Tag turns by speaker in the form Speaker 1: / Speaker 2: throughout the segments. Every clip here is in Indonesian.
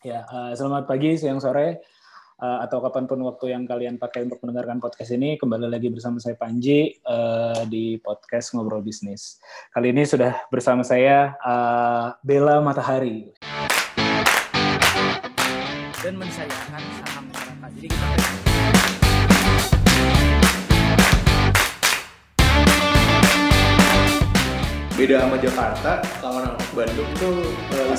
Speaker 1: Ya, uh, selamat pagi, siang, sore, uh, atau kapan pun waktu yang kalian pakai untuk mendengarkan podcast ini. Kembali lagi bersama saya Panji uh, di podcast Ngobrol Bisnis. Kali ini sudah bersama saya uh, Bella Matahari.
Speaker 2: Dan mensayangkan saham masyarakat. Jadi kita
Speaker 3: beda sama Jakarta lawan Bandung tuh uh,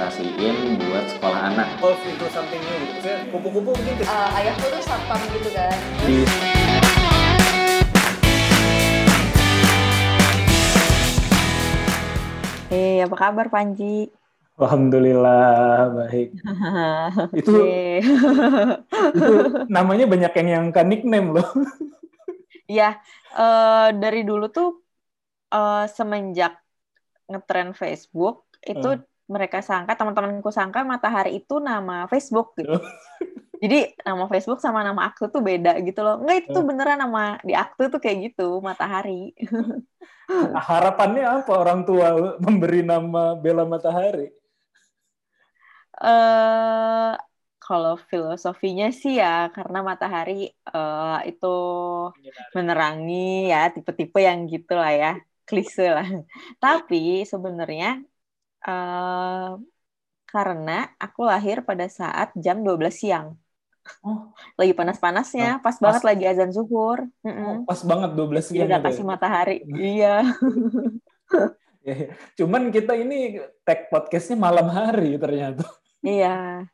Speaker 4: investasiin buat sekolah anak.
Speaker 2: golf itu something new gitu. Kupu-kupu mungkin
Speaker 5: uh, ayahku tuh satpam gitu kan
Speaker 1: Di
Speaker 5: Eh, apa kabar Panji?
Speaker 1: Alhamdulillah baik. Itu itu namanya banyak yang nyangka nickname loh.
Speaker 5: ya, eh, dari dulu tuh eh, semenjak ngetren Facebook itu
Speaker 1: Hmm.
Speaker 5: Mereka sangka teman-temanku sangka Matahari itu nama Facebook gitu.
Speaker 1: Oh.
Speaker 5: Jadi nama Facebook sama nama aktu tuh beda gitu loh. Enggak itu tuh
Speaker 1: Hmm.
Speaker 5: beneran nama di aktu tuh kayak gitu Matahari.
Speaker 1: Harapannya apa orang tua memberi nama Bella Matahari?
Speaker 5: eh kalau filosofinya sih ya karena matahari eh, itu menerangi ya tipe-tipe yang gitu lah ya klise lah. Tapi sebenarnya karena aku lahir pada saat jam 12 siang.
Speaker 1: Oh.
Speaker 5: Lagi panas-panasnya, pas, banget lagi azan zuhur.
Speaker 1: Oh, pas banget 12
Speaker 5: Jadi
Speaker 1: siang
Speaker 5: udah
Speaker 1: gitu ya.
Speaker 5: kasih matahari. Iya.
Speaker 1: Ya, ya. Cuman kita ini tag podcastnya malam hari ternyata.
Speaker 5: Iya.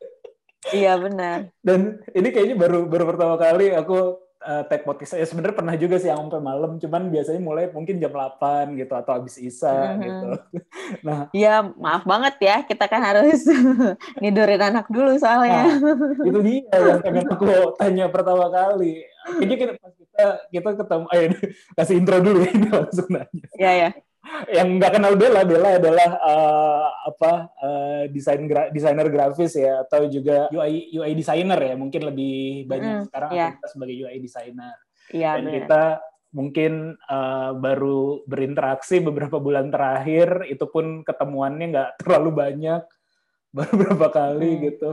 Speaker 5: Iya benar.
Speaker 1: Dan ini kayaknya baru baru pertama kali aku uh, tag podcast. Ya sebenarnya pernah juga sih yang sampai malam, cuman biasanya mulai mungkin jam 8 gitu atau habis isa
Speaker 5: Mhm.
Speaker 1: gitu. Nah,
Speaker 5: Iya, maaf banget ya. Kita kan harus ngidurin anak dulu soalnya.
Speaker 1: itu dia yang pengen aku tanya pertama kali. Kayaknya kita pas kita kita ketemu eh kasih intro dulu ya, ini langsung nanya.
Speaker 5: Iya, ya.
Speaker 1: Yang nggak kenal Bella, Bella adalah uh, apa uh, desain gra- desainer grafis ya atau juga UI UI designer ya, mungkin lebih banyak
Speaker 5: Mm,
Speaker 1: sekarang
Speaker 5: iya.
Speaker 1: aktivitas sebagai UI designer.
Speaker 5: Iya,
Speaker 1: dan
Speaker 5: benar.
Speaker 1: kita mungkin uh, baru berinteraksi beberapa bulan terakhir itu pun ketemuannya nggak terlalu banyak baru beberapa kali
Speaker 5: Hmm.
Speaker 1: gitu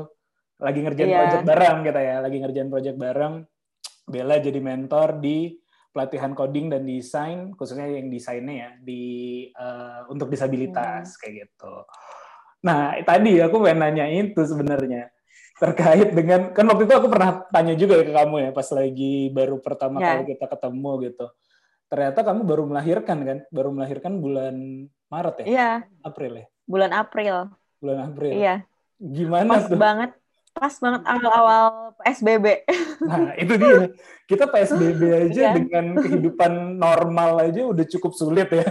Speaker 1: lagi ngerjain
Speaker 5: Iya.
Speaker 1: project bareng kita ya lagi ngerjain project bareng Bella jadi mentor di pelatihan coding dan desain khususnya yang desainnya ya di uh, untuk
Speaker 5: Hmm.
Speaker 1: disabilitas kayak gitu nah tadi aku pengen nanya itu sebenarnya terkait dengan kan waktu itu aku pernah tanya juga ya ke kamu ya pas lagi baru pertama
Speaker 5: Ya.
Speaker 1: kali kita ketemu gitu. Ternyata kamu baru melahirkan kan? Baru melahirkan bulan Maret ya?
Speaker 5: Iya,
Speaker 1: April ya?
Speaker 5: bulan April.
Speaker 1: Bulan April.
Speaker 5: Iya,
Speaker 1: Gimana
Speaker 5: pas
Speaker 1: tuh?
Speaker 5: banget. Pas banget awal-awal PSBB.
Speaker 1: Nah, itu dia. Kita PSBB aja
Speaker 5: Iya.
Speaker 1: dengan kehidupan normal aja udah cukup sulit ya.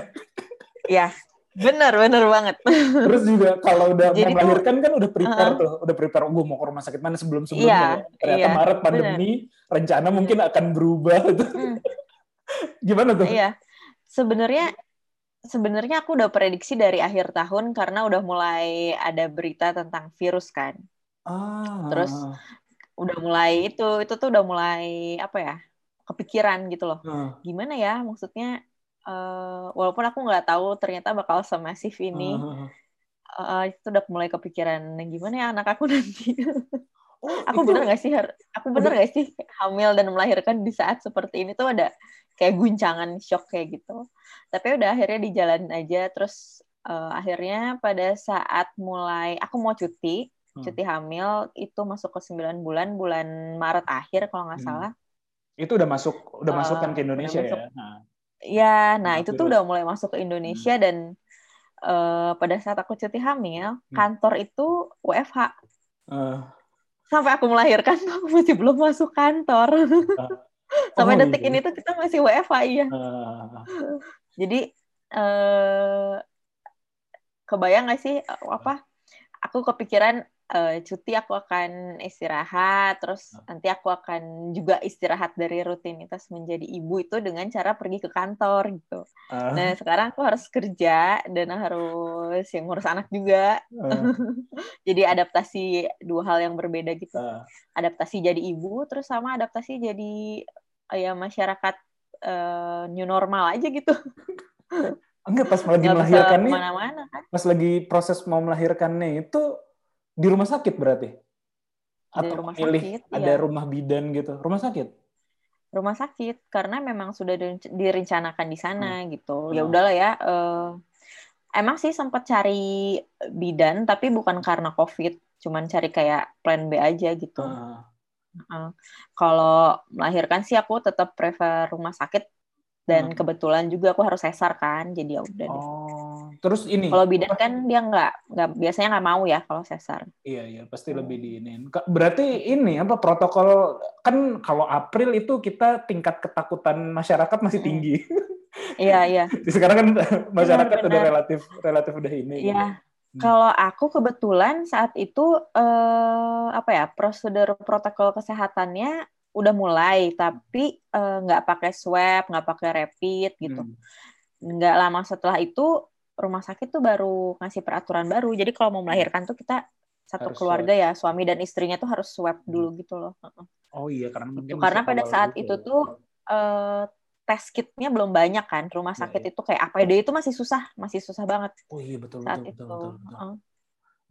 Speaker 5: Iya, bener, bener banget.
Speaker 1: Terus juga kalau udah
Speaker 5: Jadi
Speaker 1: mau
Speaker 5: tuh-
Speaker 1: melahirkan kan udah prepare
Speaker 5: Uh-uh.
Speaker 1: tuh, udah prepare gue mau ke rumah sakit mana sebelum-sebelumnya.
Speaker 5: Iya,
Speaker 1: ya. Ternyata
Speaker 5: iya,
Speaker 1: Maret pandemi, rencana mungkin akan berubah itu.
Speaker 5: Hmm,
Speaker 1: Gimana tuh?
Speaker 5: iya. Sebenarnya sebenarnya aku udah prediksi dari akhir tahun karena udah mulai ada berita tentang virus kan.
Speaker 1: Ah.
Speaker 5: Terus Udah mulai itu, itu tuh udah mulai apa ya? kepikiran gitu loh.
Speaker 1: Ah.
Speaker 5: Gimana ya maksudnya eh, walaupun aku nggak tahu ternyata bakal semasif ini.
Speaker 1: Ah.
Speaker 5: eh, itu udah mulai kepikiran "Nah, gimana ya anak aku nanti
Speaker 1: Oh,
Speaker 5: aku
Speaker 1: itu-
Speaker 5: bener gak sih aku bener gak sih hamil dan melahirkan di saat seperti ini tuh ada kayak guncangan shock kayak gitu tapi udah akhirnya di jalan aja terus eh, akhirnya pada saat mulai aku mau cuti
Speaker 1: Hmm.
Speaker 5: Cuti hamil itu masuk ke 9 bulan bulan Maret akhir kalau nggak
Speaker 1: Hmm.
Speaker 5: salah
Speaker 1: itu udah masuk udah
Speaker 5: Eh,
Speaker 1: masuk kan ke
Speaker 5: udah
Speaker 1: Indonesia
Speaker 5: masuk.
Speaker 1: ya. Nah,
Speaker 5: ya nah itu tuh udah mulai masuk ke Indonesia dan eh, pada saat aku cuti hamil kantor itu WFH
Speaker 1: eh,
Speaker 5: sampai aku melahirkan aku masih belum masuk kantor. sampai
Speaker 1: oh,
Speaker 5: detik
Speaker 1: iya.
Speaker 5: ini tuh kita masih WFH iya.
Speaker 1: eh,
Speaker 5: Jadi eh kebayang gak sih eh, apa? Aku kepikiran eh, cuti aku akan istirahat, terus nanti aku akan juga istirahat dari rutinitas menjadi ibu itu dengan cara pergi ke kantor gitu.
Speaker 1: eh,
Speaker 5: Nah sekarang aku harus kerja dan harus yang ngurus anak juga.
Speaker 1: eh,
Speaker 5: Jadi adaptasi dua hal yang berbeda gitu.
Speaker 1: eh.
Speaker 5: adaptasi jadi ibu terus sama adaptasi jadi ya masyarakat eh, new normal aja gitu
Speaker 1: Enggak pas lagi melahirkannya,
Speaker 5: ke mana-mana kan
Speaker 1: pas lagi proses mau melahirkannya itu di rumah sakit berarti? Atau
Speaker 5: rumah
Speaker 1: memilih
Speaker 5: sakit,
Speaker 1: ada
Speaker 5: iya.
Speaker 1: rumah bidan gitu? Rumah sakit?
Speaker 5: rumah sakit karena memang sudah direnc- direncanakan di sana gitu ya
Speaker 1: Hmm.
Speaker 5: udahlah ya eh, emang sih sempat cari bidan tapi bukan karena covid cuman cari kayak plan B aja gitu
Speaker 1: Ah,
Speaker 5: Heeh. kalau melahirkan sih aku tetap prefer rumah sakit dan
Speaker 1: Hmm.
Speaker 5: kebetulan juga aku harus sesar kan jadi ya udah deh.
Speaker 1: Terus ini?
Speaker 5: Kalau bidan kan dia nggak nggak biasanya nggak mau ya kalau sesar.
Speaker 1: Iya iya pasti lebih diinin. Berarti ini apa protokol kan kalau April itu kita tingkat ketakutan masyarakat masih
Speaker 5: Mm.
Speaker 1: tinggi.
Speaker 5: Iya iya.
Speaker 1: Sekarang kan masyarakat udah
Speaker 5: benar.
Speaker 1: relatif relatif udah ini. gitu.
Speaker 5: Iya. Kalau aku kebetulan saat itu eh, apa ya prosedur protokol kesehatannya udah mulai tapi eh, nggak pakai swab nggak pakai rapid gitu.
Speaker 1: Hmm.
Speaker 5: Nggak lama setelah itu rumah sakit tuh baru ngasih peraturan baru. Jadi kalau mau melahirkan tuh kita satu
Speaker 1: Harus
Speaker 5: keluarga ya suami dan istrinya tuh harus swab dulu gitu loh.
Speaker 1: Oh iya karena mungkin
Speaker 5: Karena
Speaker 1: masih
Speaker 5: pada saat
Speaker 1: gitu
Speaker 5: itu
Speaker 1: ya.
Speaker 5: tuh eh, tes kitnya belum banyak kan. Rumah
Speaker 1: Iya,
Speaker 5: sakit
Speaker 1: iya.
Speaker 5: itu kayak APD itu masih susah, masih susah banget
Speaker 1: Oh iya betul
Speaker 5: saat
Speaker 1: betul
Speaker 5: itu.
Speaker 1: betul betul betul.
Speaker 5: Heeh.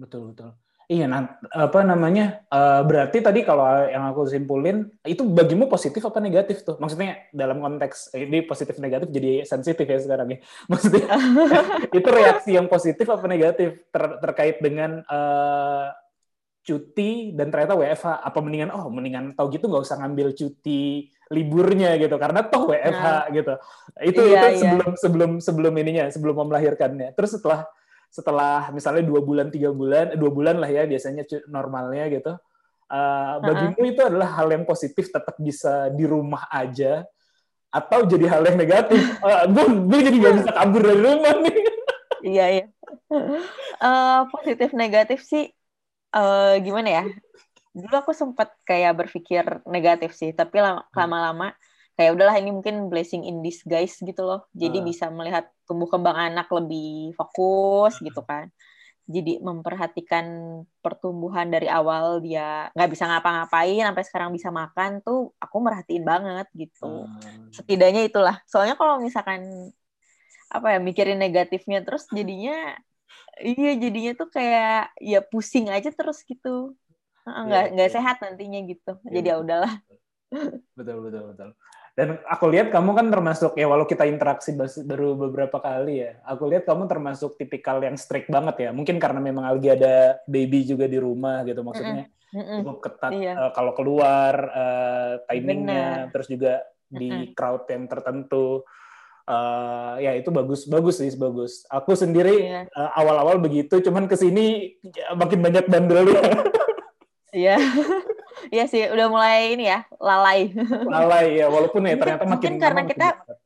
Speaker 1: betul betul. Iya, nah, apa namanya? eh, berarti tadi kalau yang aku simpulin itu bagimu positif apa negatif tuh? Maksudnya dalam konteks ini positif negatif jadi sensitif ya sekarang ya. Maksudnya itu reaksi yang positif apa negatif ter- terkait dengan eh, cuti dan ternyata WFH apa mendingan oh mendingan tahu gitu nggak usah ngambil cuti liburnya gitu karena toh WFH gitu. Itu
Speaker 5: Iya,
Speaker 1: itu
Speaker 5: iya.
Speaker 1: sebelum sebelum sebelum ininya sebelum melahirkannya. Terus setelah setelah misalnya dua bulan tiga bulan dua bulan lah ya biasanya normalnya gitu Uh, bagimu itu adalah hal yang positif tetap bisa di rumah aja atau jadi hal yang negatif uh, gue gue jadi nggak bisa kabur dari rumah nih
Speaker 5: Iya iya. Eh, positif negatif sih eh, gimana ya? Dulu aku sempat kayak berpikir negatif sih, tapi lama-
Speaker 1: Hmm.
Speaker 5: Kayak udahlah ini mungkin blessing in disguise gitu loh. Jadi
Speaker 1: Ah.
Speaker 5: bisa melihat tumbuh kembang anak lebih fokus gitu kan. Jadi memperhatikan pertumbuhan dari awal dia nggak bisa ngapa-ngapain sampai sekarang bisa makan tuh aku merhatiin banget gitu
Speaker 1: Hmm.
Speaker 5: setidaknya itulah soalnya kalau misalkan apa ya mikirin negatifnya terus jadinya iya jadinya tuh kayak ya pusing aja terus gitu Heeh, nggak
Speaker 1: Iya,
Speaker 5: nggak
Speaker 1: iya.
Speaker 5: sehat nantinya gitu
Speaker 1: Iya,
Speaker 5: jadi ya udahlah
Speaker 1: betul betul betul dan aku lihat kamu kan termasuk ya walau kita interaksi baru beberapa kali ya aku lihat kamu termasuk tipikal yang strict banget ya mungkin karena memang lagi ada baby juga di rumah gitu maksudnya
Speaker 5: Mm-mm.
Speaker 1: cukup ketat
Speaker 5: Iya.
Speaker 1: eh, kalau keluar eh, timingnya
Speaker 5: Benar.
Speaker 1: terus juga di
Speaker 5: Mm-mm.
Speaker 1: crowd yang tertentu Eh, ya itu bagus bagus sih bagus aku sendiri
Speaker 5: Iya.
Speaker 1: eh, awal-awal begitu cuman ke sini ya, makin banyak bandelnya
Speaker 5: iya iya sih udah mulai ini ya lalai
Speaker 1: lalai ya walaupun ya
Speaker 5: Mungkin-
Speaker 1: ternyata makin
Speaker 5: mungkin karena
Speaker 1: makin
Speaker 5: kita-
Speaker 1: dekat.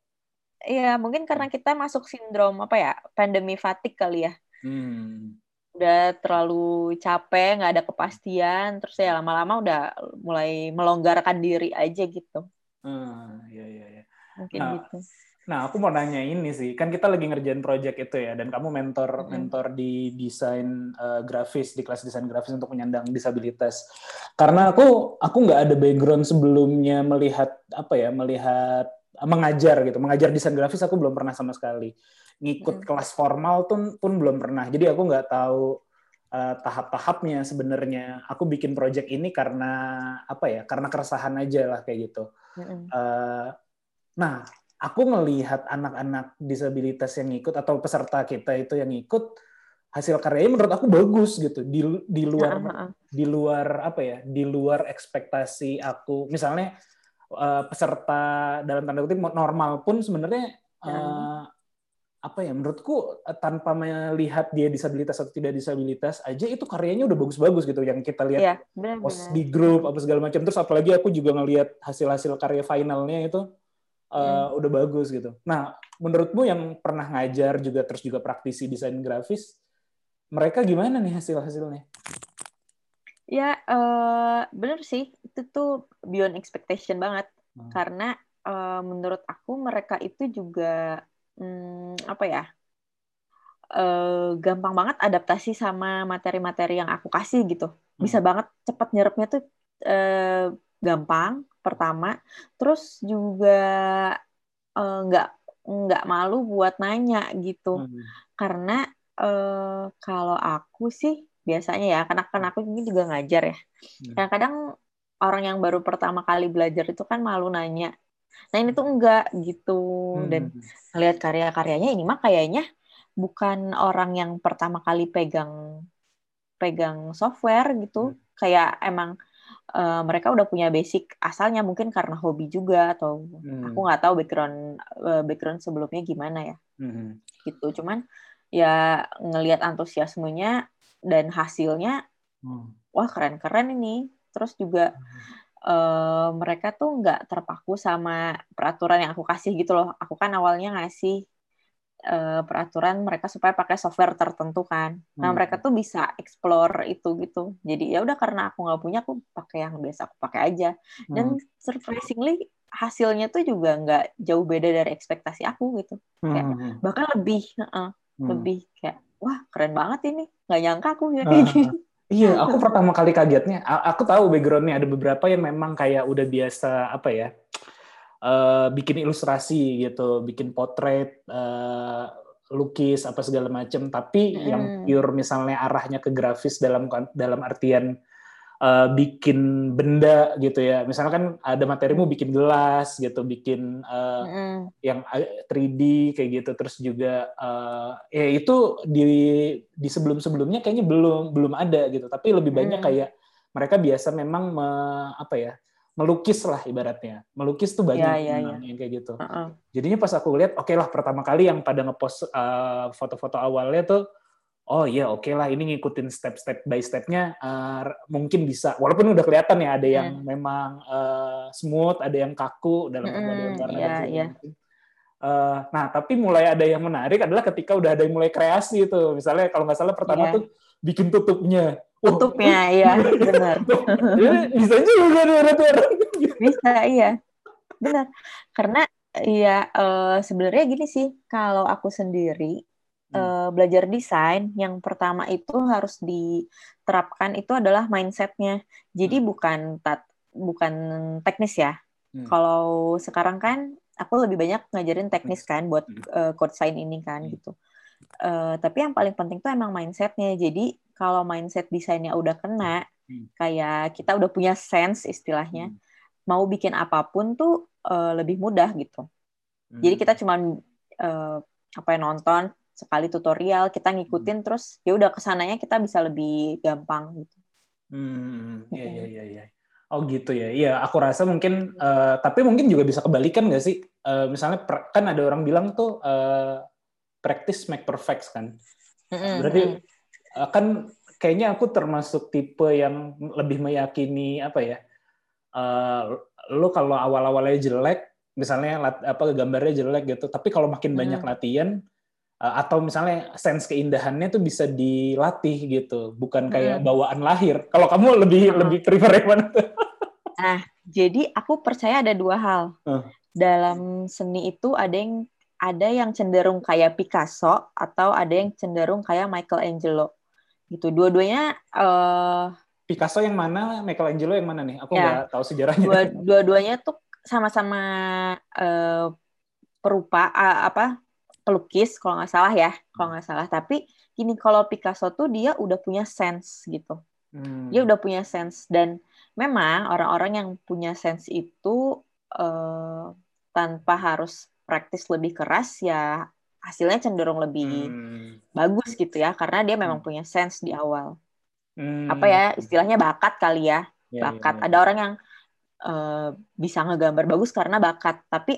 Speaker 5: iya mungkin karena kita masuk sindrom apa ya pandemi fatigue kali ya
Speaker 1: Hmm.
Speaker 5: udah terlalu capek nggak ada kepastian terus ya lama-lama udah mulai melonggarkan diri aja gitu
Speaker 1: Ah, iya iya iya.
Speaker 5: mungkin
Speaker 1: Nah,
Speaker 5: gitu
Speaker 1: Nah, aku mau nanya ini sih, kan kita lagi ngerjain project itu ya, dan kamu mentor
Speaker 5: Mm-mm.
Speaker 1: mentor di desain eh, grafis di kelas desain grafis untuk penyandang disabilitas. Karena aku aku nggak ada background sebelumnya melihat apa ya, melihat mengajar gitu, mengajar desain grafis aku belum pernah sama sekali. Ngikut
Speaker 5: Mm-mm.
Speaker 1: kelas formal tuh pun belum pernah. Jadi aku nggak tahu eh, tahap-tahapnya sebenarnya. Aku bikin project ini karena apa ya? Karena keresahan aja lah kayak gitu.
Speaker 5: Mm-mm.
Speaker 1: Eh, nah, aku ngelihat anak-anak disabilitas yang ikut atau peserta kita itu yang ikut hasil karyanya menurut aku bagus gitu. Di di luar
Speaker 5: heeh.
Speaker 1: di luar apa ya di luar ekspektasi aku. Misalnya eh, peserta dalam tanda kutip normal pun sebenarnya eh, apa ya menurutku eh, tanpa melihat dia disabilitas atau tidak disabilitas aja itu karyanya udah bagus-bagus gitu. Yang kita lihat
Speaker 5: Iya,
Speaker 1: post
Speaker 5: benar-benar.
Speaker 1: di grup apa segala macam. Terus apalagi aku juga ngelihat hasil-hasil karya finalnya itu uh,
Speaker 5: Hmm.
Speaker 1: udah bagus gitu. Nah, menurutmu yang pernah ngajar juga terus juga praktisi desain grafis, mereka gimana nih hasil-hasilnya?
Speaker 5: Ya, eh, bener sih. Itu tuh beyond expectation banget.
Speaker 1: Hmm.
Speaker 5: Karena eh, menurut aku mereka itu juga hmm, apa ya? eh, gampang banget adaptasi sama materi-materi yang aku kasih gitu. Bisa banget cepat nyerapnya tuh eh, gampang pertama. Terus juga eh, nggak nggak malu buat nanya gitu
Speaker 1: Hmm.
Speaker 5: karena eh, kalau aku sih biasanya ya karena kan aku ini juga ngajar ya
Speaker 1: Hmm.
Speaker 5: kadang-kadang orang yang baru pertama kali belajar itu kan malu nanya nah ini tuh enggak gitu dan
Speaker 1: Hmm.
Speaker 5: ngelihat karya-karyanya ini mah kayaknya bukan orang yang pertama kali pegang pegang software gitu
Speaker 1: Hmm.
Speaker 5: kayak emang eh, mereka udah punya basic asalnya mungkin karena hobi juga atau
Speaker 1: Hmm.
Speaker 5: aku nggak tahu background eh, background sebelumnya gimana ya
Speaker 1: Hmm.
Speaker 5: gitu cuman ya ngelihat antusiasmenya dan hasilnya
Speaker 1: Hmm.
Speaker 5: wah keren-keren ini terus juga eh, mereka tuh nggak terpaku sama peraturan yang aku kasih gitu loh aku kan awalnya ngasih eh, peraturan mereka supaya pakai software tertentu kan nah
Speaker 1: Hmm.
Speaker 5: mereka tuh bisa explore itu gitu jadi ya udah karena aku nggak punya aku pakai yang biasa aku pakai aja dan
Speaker 1: Hmm.
Speaker 5: surprisingly hasilnya tuh juga nggak jauh beda dari ekspektasi aku gitu kayak
Speaker 1: Hmm.
Speaker 5: bahkan lebih heeh,
Speaker 1: Hmm.
Speaker 5: lebih kayak wah keren banget ini nggak nyangka aku ya kayak gini
Speaker 1: Iya, aku pertama kali kagetnya. Aku tahu backgroundnya ada beberapa yang memang kayak udah biasa apa ya, eh, bikin ilustrasi gitu, bikin potret, eh, lukis apa segala macam. Tapi yang
Speaker 5: Mm.
Speaker 1: pure misalnya arahnya ke grafis dalam dalam artian eh, bikin benda gitu ya. Misalnya kan ada materimu bikin gelas gitu, bikin eh,
Speaker 5: Mm-mm.
Speaker 1: yang 3D kayak gitu terus juga eh, ya itu di di sebelum sebelumnya kayaknya belum belum ada gitu tapi lebih banyak
Speaker 5: Hmm.
Speaker 1: kayak mereka biasa memang me- apa ya melukis lah ibaratnya melukis tuh banyak
Speaker 5: Iya, iya,
Speaker 1: memang yang kayak gitu
Speaker 5: Heeh.
Speaker 1: jadinya pas aku lihat oke lah pertama kali yang pada ngepost eh, foto-foto awalnya tuh oh iya oke lah ini ngikutin step-step by stepnya eh, mungkin bisa walaupun udah kelihatan ya ada yang memang eh, smooth ada yang kaku dalam
Speaker 5: iya,
Speaker 1: dan segala
Speaker 5: iya.
Speaker 1: macam. Eh, nah tapi mulai ada yang menarik adalah ketika udah ada yang mulai kreasi itu misalnya kalau nggak salah pertama
Speaker 5: Iya.
Speaker 1: tuh bikin tutupnya Wah,
Speaker 5: tutupnya iya benar
Speaker 1: ini bisa juga nih orang.
Speaker 5: bisa iya benar karena iya eh, sebenarnya gini sih kalau aku sendiri
Speaker 1: Hmm.
Speaker 5: eh, belajar desain yang pertama itu harus diterapkan itu adalah mindsetnya jadi bukan tat bukan teknis ya
Speaker 1: Hmm.
Speaker 5: kalau sekarang kan aku lebih banyak ngajarin teknis kan buat
Speaker 1: Hmm.
Speaker 5: eh, code sign ini kan
Speaker 1: Hmm.
Speaker 5: gitu Eh, tapi yang paling penting tuh emang mindsetnya jadi kalau mindset desainnya udah kena
Speaker 1: Hmm.
Speaker 5: kayak kita udah punya sense istilahnya
Speaker 1: Hmm.
Speaker 5: mau bikin apa pun tuh eh, lebih mudah gitu jadi kita cuman eh, apa ya nonton sekali tutorial kita ngikutin terus ya udah ke sananya kita bisa lebih gampang gitu
Speaker 1: Hmm, iya iya iya iya. Oh gitu ya. Iya, aku rasa mungkin eh, tapi mungkin juga bisa kebalikan nggak sih? Eh, misalnya per- kan ada orang bilang tuh eh, practice make perfect kan. Berarti eh, kan kayaknya aku termasuk tipe yang lebih meyakini apa ya? eh, lo kalau awal-awalnya jelek, misalnya lat- apa gambarnya jelek gitu, tapi kalau makin banyak latihan eh, atau misalnya sense keindahannya tuh bisa dilatih gitu, bukan kayak bawaan lahir. Kalau kamu lebih lebih prefer yang mana? tuh?
Speaker 5: Jadi aku percaya ada dua hal.
Speaker 1: Hmm.
Speaker 5: Dalam seni itu ada yang ada yang cenderung kayak Picasso atau ada yang cenderung kayak Michelangelo. Gitu. Dua-duanya eh
Speaker 1: Picasso yang mana, Michelangelo yang mana nih? Aku
Speaker 5: Ya.
Speaker 1: nggak tahu sejarahnya.
Speaker 5: dua dua-duanya tuh sama-sama eh, perupa a- apa pelukis kalau nggak salah ya, kalau nggak salah. Tapi gini kalau Picasso tuh dia udah punya sense gitu.
Speaker 1: Hmm.
Speaker 5: dia udah punya sense dan memang orang-orang yang punya sense itu eh, tanpa harus praktis lebih keras ya hasilnya cenderung lebih
Speaker 1: Hmm.
Speaker 5: bagus gitu ya karena dia memang
Speaker 1: Hmm.
Speaker 5: punya sense di awal
Speaker 1: Hmm.
Speaker 5: apa ya istilahnya bakat kali ya
Speaker 1: Ya,
Speaker 5: bakat
Speaker 1: ya, ya.
Speaker 5: ada orang yang eh, bisa ngegambar bagus karena bakat tapi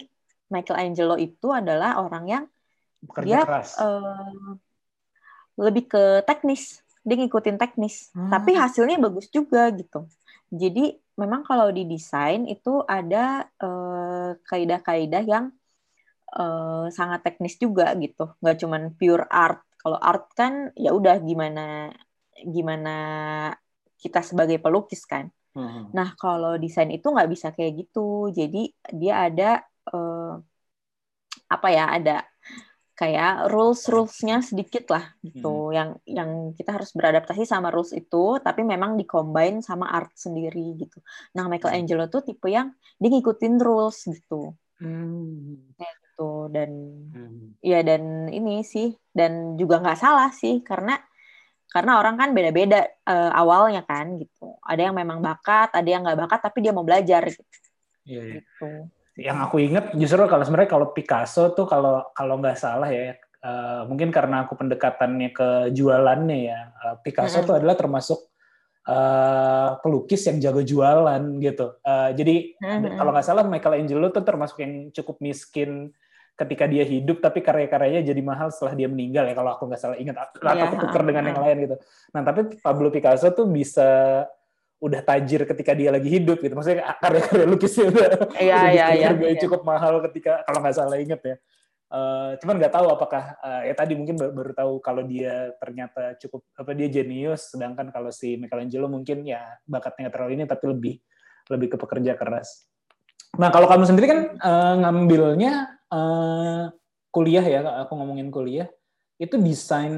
Speaker 5: Michelangelo itu adalah orang yang
Speaker 1: Bekerja
Speaker 5: dia
Speaker 1: keras.
Speaker 5: eh, lebih ke teknis dia ngikutin teknis
Speaker 1: Hmm.
Speaker 5: tapi hasilnya bagus juga gitu jadi memang kalau di desain itu ada eh, kaidah-kaidah yang eh, sangat teknis juga gitu nggak cuman pure art kalau art kan ya udah gimana gimana kita sebagai pelukis kan
Speaker 1: Hmm.
Speaker 5: Nah, kalau desain itu nggak bisa kayak gitu. Jadi dia ada eh, apa ya? Ada kayak rules rulesnya sedikit lah gitu. Yang yang kita harus beradaptasi sama rules itu, tapi memang dicombine sama art sendiri gitu. Nah, Michelangelo tuh tipe yang dia ngikutin rules gitu.
Speaker 1: Hmm.
Speaker 5: Kayak gitu. dan
Speaker 1: Hmm.
Speaker 5: ya dan ini sih dan juga nggak salah sih karena karena orang kan beda-beda eh, awalnya kan gitu ada yang memang bakat ada yang nggak bakat tapi dia mau belajar gitu,
Speaker 1: Iya, iya.
Speaker 5: gitu.
Speaker 1: Yang aku inget justru kalau sebenarnya kalau Picasso tuh kalau kalau nggak salah ya eh, mungkin karena aku pendekatannya ke jualannya ya eh, Picasso
Speaker 5: Mm-mm.
Speaker 1: tuh adalah termasuk eh, pelukis yang jago jualan gitu. Eh, jadi
Speaker 5: Mm-mm.
Speaker 1: kalau nggak salah Michelangelo tuh termasuk yang cukup miskin ketika dia hidup tapi karya-karyanya jadi mahal setelah dia meninggal ya kalau aku nggak salah ingat atau
Speaker 5: Iya,
Speaker 1: ketuker dengan yang lain gitu. Nah tapi Pablo Picasso tuh bisa udah tajir ketika dia lagi hidup gitu. Maksudnya karya-karya lukisnya udah,
Speaker 5: Iya,
Speaker 1: udah bisa
Speaker 5: iya,
Speaker 1: dihargai
Speaker 5: iya.
Speaker 1: cukup mahal ketika kalau nggak salah inget ya. Eh, cuman nggak tahu apakah eh, ya tadi mungkin baru, baru tahu kalau dia ternyata cukup apa dia jenius sedangkan kalau si Michelangelo mungkin ya bakatnya nggak terlalu ini tapi lebih lebih ke pekerja keras. Nah kalau kamu sendiri kan eh, ngambilnya eh, kuliah ya aku ngomongin kuliah itu desain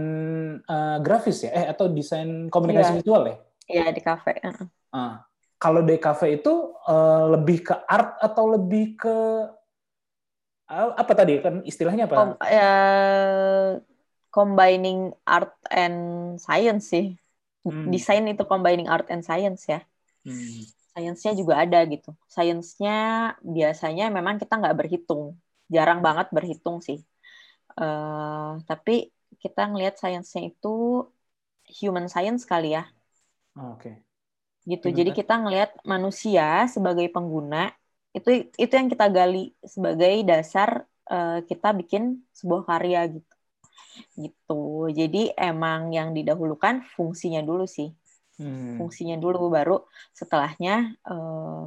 Speaker 1: eh, grafis ya eh atau desain komunikasi
Speaker 5: Iya.
Speaker 1: visual ya.
Speaker 5: Iya di kafe heeh.
Speaker 1: Ah, kalau DKV itu eh, lebih ke art atau lebih ke ah, apa tadi kan istilahnya apa?
Speaker 5: Kom- ya, combining art and science sih
Speaker 1: Hmm.
Speaker 5: desain itu combining art and science ya
Speaker 1: Hmm.
Speaker 5: sainsnya juga ada gitu. Sainsnya biasanya memang kita nggak berhitung, jarang banget berhitung sih. Eh, tapi kita ngelihat sainsnya itu human science kali ya,
Speaker 1: Oh, Oke.
Speaker 5: gitu.
Speaker 1: Gimana?
Speaker 5: Jadi kita ngelihat manusia sebagai pengguna itu itu yang kita gali sebagai dasar eh, kita bikin sebuah karya gitu. Gitu. Jadi emang yang didahulukan fungsinya dulu sih.
Speaker 1: Hmm.
Speaker 5: fungsinya dulu baru setelahnya eh,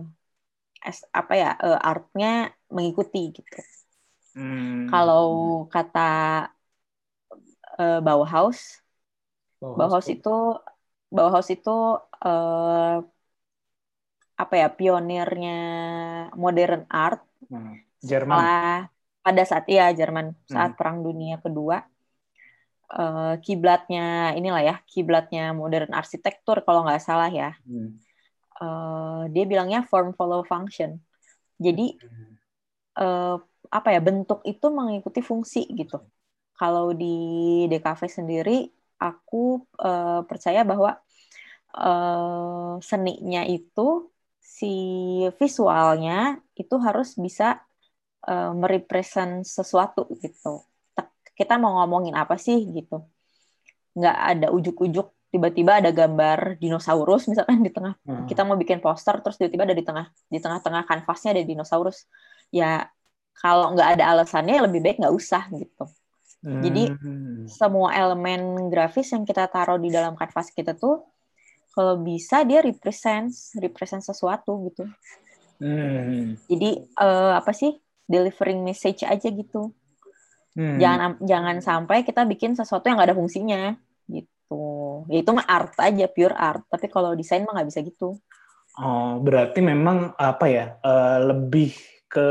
Speaker 5: es- apa ya eh, artnya mengikuti gitu.
Speaker 1: Hmm.
Speaker 5: Kalau kata eh, Bauhaus,
Speaker 1: Bauhaus
Speaker 5: itu Bauhaus itu eh, apa ya pionirnya modern art
Speaker 1: Hmm. Jerman.
Speaker 5: setelah pada saat iya Jerman saat
Speaker 1: Hmm.
Speaker 5: Perang Dunia Kedua eh, kiblatnya inilah ya kiblatnya modern arsitektur kalau nggak salah ya
Speaker 1: Hmm.
Speaker 5: eh, dia bilangnya form follow function. Jadi
Speaker 1: Hmm.
Speaker 5: Apa ya bentuk itu mengikuti fungsi gitu. Kalau di DKV sendiri, aku eh, percaya bahwa eh, seninya itu si visualnya itu harus bisa eh, merepresent sesuatu gitu. Kita mau ngomongin apa sih gitu? Nggak ada ujuk-ujuk tiba-tiba ada gambar dinosaurus misalkan di tengah
Speaker 1: Hmm.
Speaker 5: kita mau bikin poster terus tiba-tiba ada di tengah di tengah-tengah kanvasnya ada dinosaurus ya kalau nggak ada alasannya lebih baik nggak usah gitu jadi-
Speaker 1: Hmm.
Speaker 5: semua elemen grafis yang kita taruh di dalam kanvas kita tuh kalau bisa dia represent represent sesuatu gitu
Speaker 1: Hmm.
Speaker 5: jadi eh, apa sih delivering message aja gitu
Speaker 1: Hmm.
Speaker 5: jangan jangan sampai kita bikin sesuatu yang nggak ada fungsinya gitu ya itu mah art aja pure art tapi kalau desain mah nggak bisa gitu
Speaker 1: Oh, berarti memang apa ya? eh, lebih ke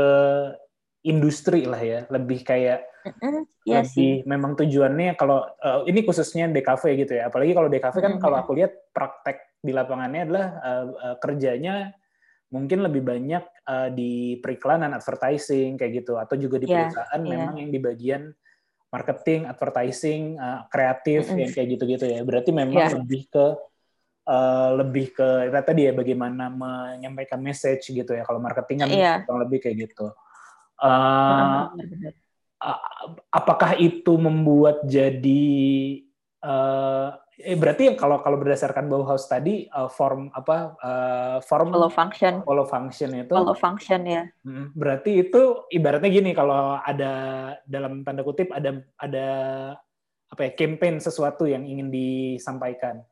Speaker 1: industri lah ya, lebih kayak
Speaker 5: Mm-mm, Iya sih
Speaker 1: lebih memang tujuannya kalau eh, ini khususnya DKV gitu ya. Apalagi kalau DKV kan
Speaker 5: Mm-mm.
Speaker 1: kalau aku lihat praktek di lapangannya adalah eh, eh, kerjanya mungkin lebih banyak eh, di periklanan, advertising kayak gitu, atau juga di
Speaker 5: Iya,
Speaker 1: perusahaan
Speaker 5: iya.
Speaker 1: memang yang di bagian marketing, advertising, eh, kreatif
Speaker 5: Mm-mm.
Speaker 1: yang kayak gitu-gitu ya. Berarti memang
Speaker 5: Iya.
Speaker 1: lebih ke eh, lebih ke ya tadi ya bagaimana menyampaikan message gitu ya. Kalau marketing kan kurang lebih kayak gitu. Eh, apakah itu membuat jadi eh eh, berarti kalau kalau berdasarkan Bauhaus tadi eh, form apa eh, form
Speaker 5: follow function.
Speaker 1: follow function itu
Speaker 5: follow function ya.
Speaker 1: Berarti itu ibaratnya gini kalau ada dalam tanda kutip ada ada apa ya campaign sesuatu yang ingin disampaikan.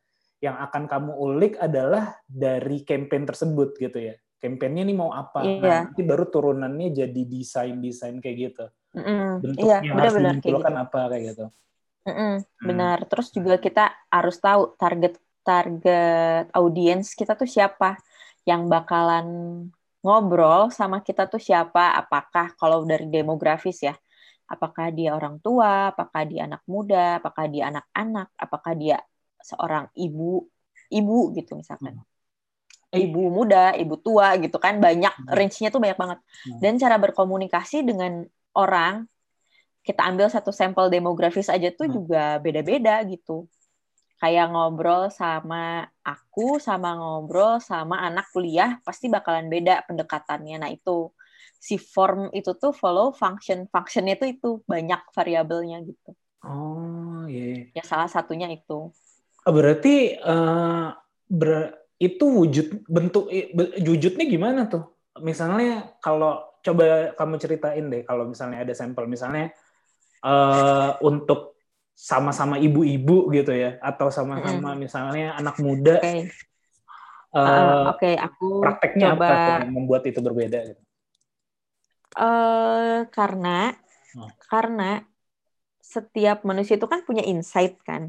Speaker 1: Yang akan kamu ulik adalah dari campaign tersebut gitu ya campaignnya ini mau apa?
Speaker 5: Iya.
Speaker 1: nah, nanti baru turunannya jadi desain desain kayak gitu.
Speaker 5: Mm-mm.
Speaker 1: bentuk
Speaker 5: iya
Speaker 1: harus
Speaker 5: kayak gitu.
Speaker 1: dimunculkan apa kayak gitu.
Speaker 5: Mm-mm,
Speaker 1: Hmm.
Speaker 5: benar. Terus juga kita harus tahu target target audiens kita tuh siapa. Yang bakalan ngobrol sama kita tuh siapa. Apakah kalau dari demografis ya apakah dia orang tua apakah dia anak muda apakah dia anak-anak apakah dia seorang ibu ibu gitu misalkan.
Speaker 1: Eh,
Speaker 5: ibu muda ibu tua gitu kan banyak
Speaker 1: Hmm.
Speaker 5: range-nya tuh banyak banget
Speaker 1: Hmm.
Speaker 5: dan cara berkomunikasi dengan orang kita ambil satu sampel demografis aja tuh juga beda-beda gitu. Kayak ngobrol sama aku sama ngobrol sama anak kuliah pasti bakalan beda pendekatannya. Nah, itu si form itu tuh follow function. Functionnya tuh itu banyak variabelnya gitu.
Speaker 1: Oh, iya.
Speaker 5: Ya salah satunya itu.
Speaker 1: Oh, Berarti eh, ber- itu wujud bentuk wujudnya gimana tuh? Misalnya kalau coba kamu ceritain deh kalau misalnya ada sampel misalnya eh, untuk sama-sama ibu-ibu gitu ya atau sama-sama misalnya anak muda
Speaker 5: Oke.
Speaker 1: eh,
Speaker 5: Ah, Oke, aku
Speaker 1: prakteknya
Speaker 5: coba
Speaker 1: apa tuh yang membuat itu berbeda gitu?
Speaker 5: eh karena
Speaker 1: Hmm.
Speaker 5: karena setiap manusia itu kan punya insight kan.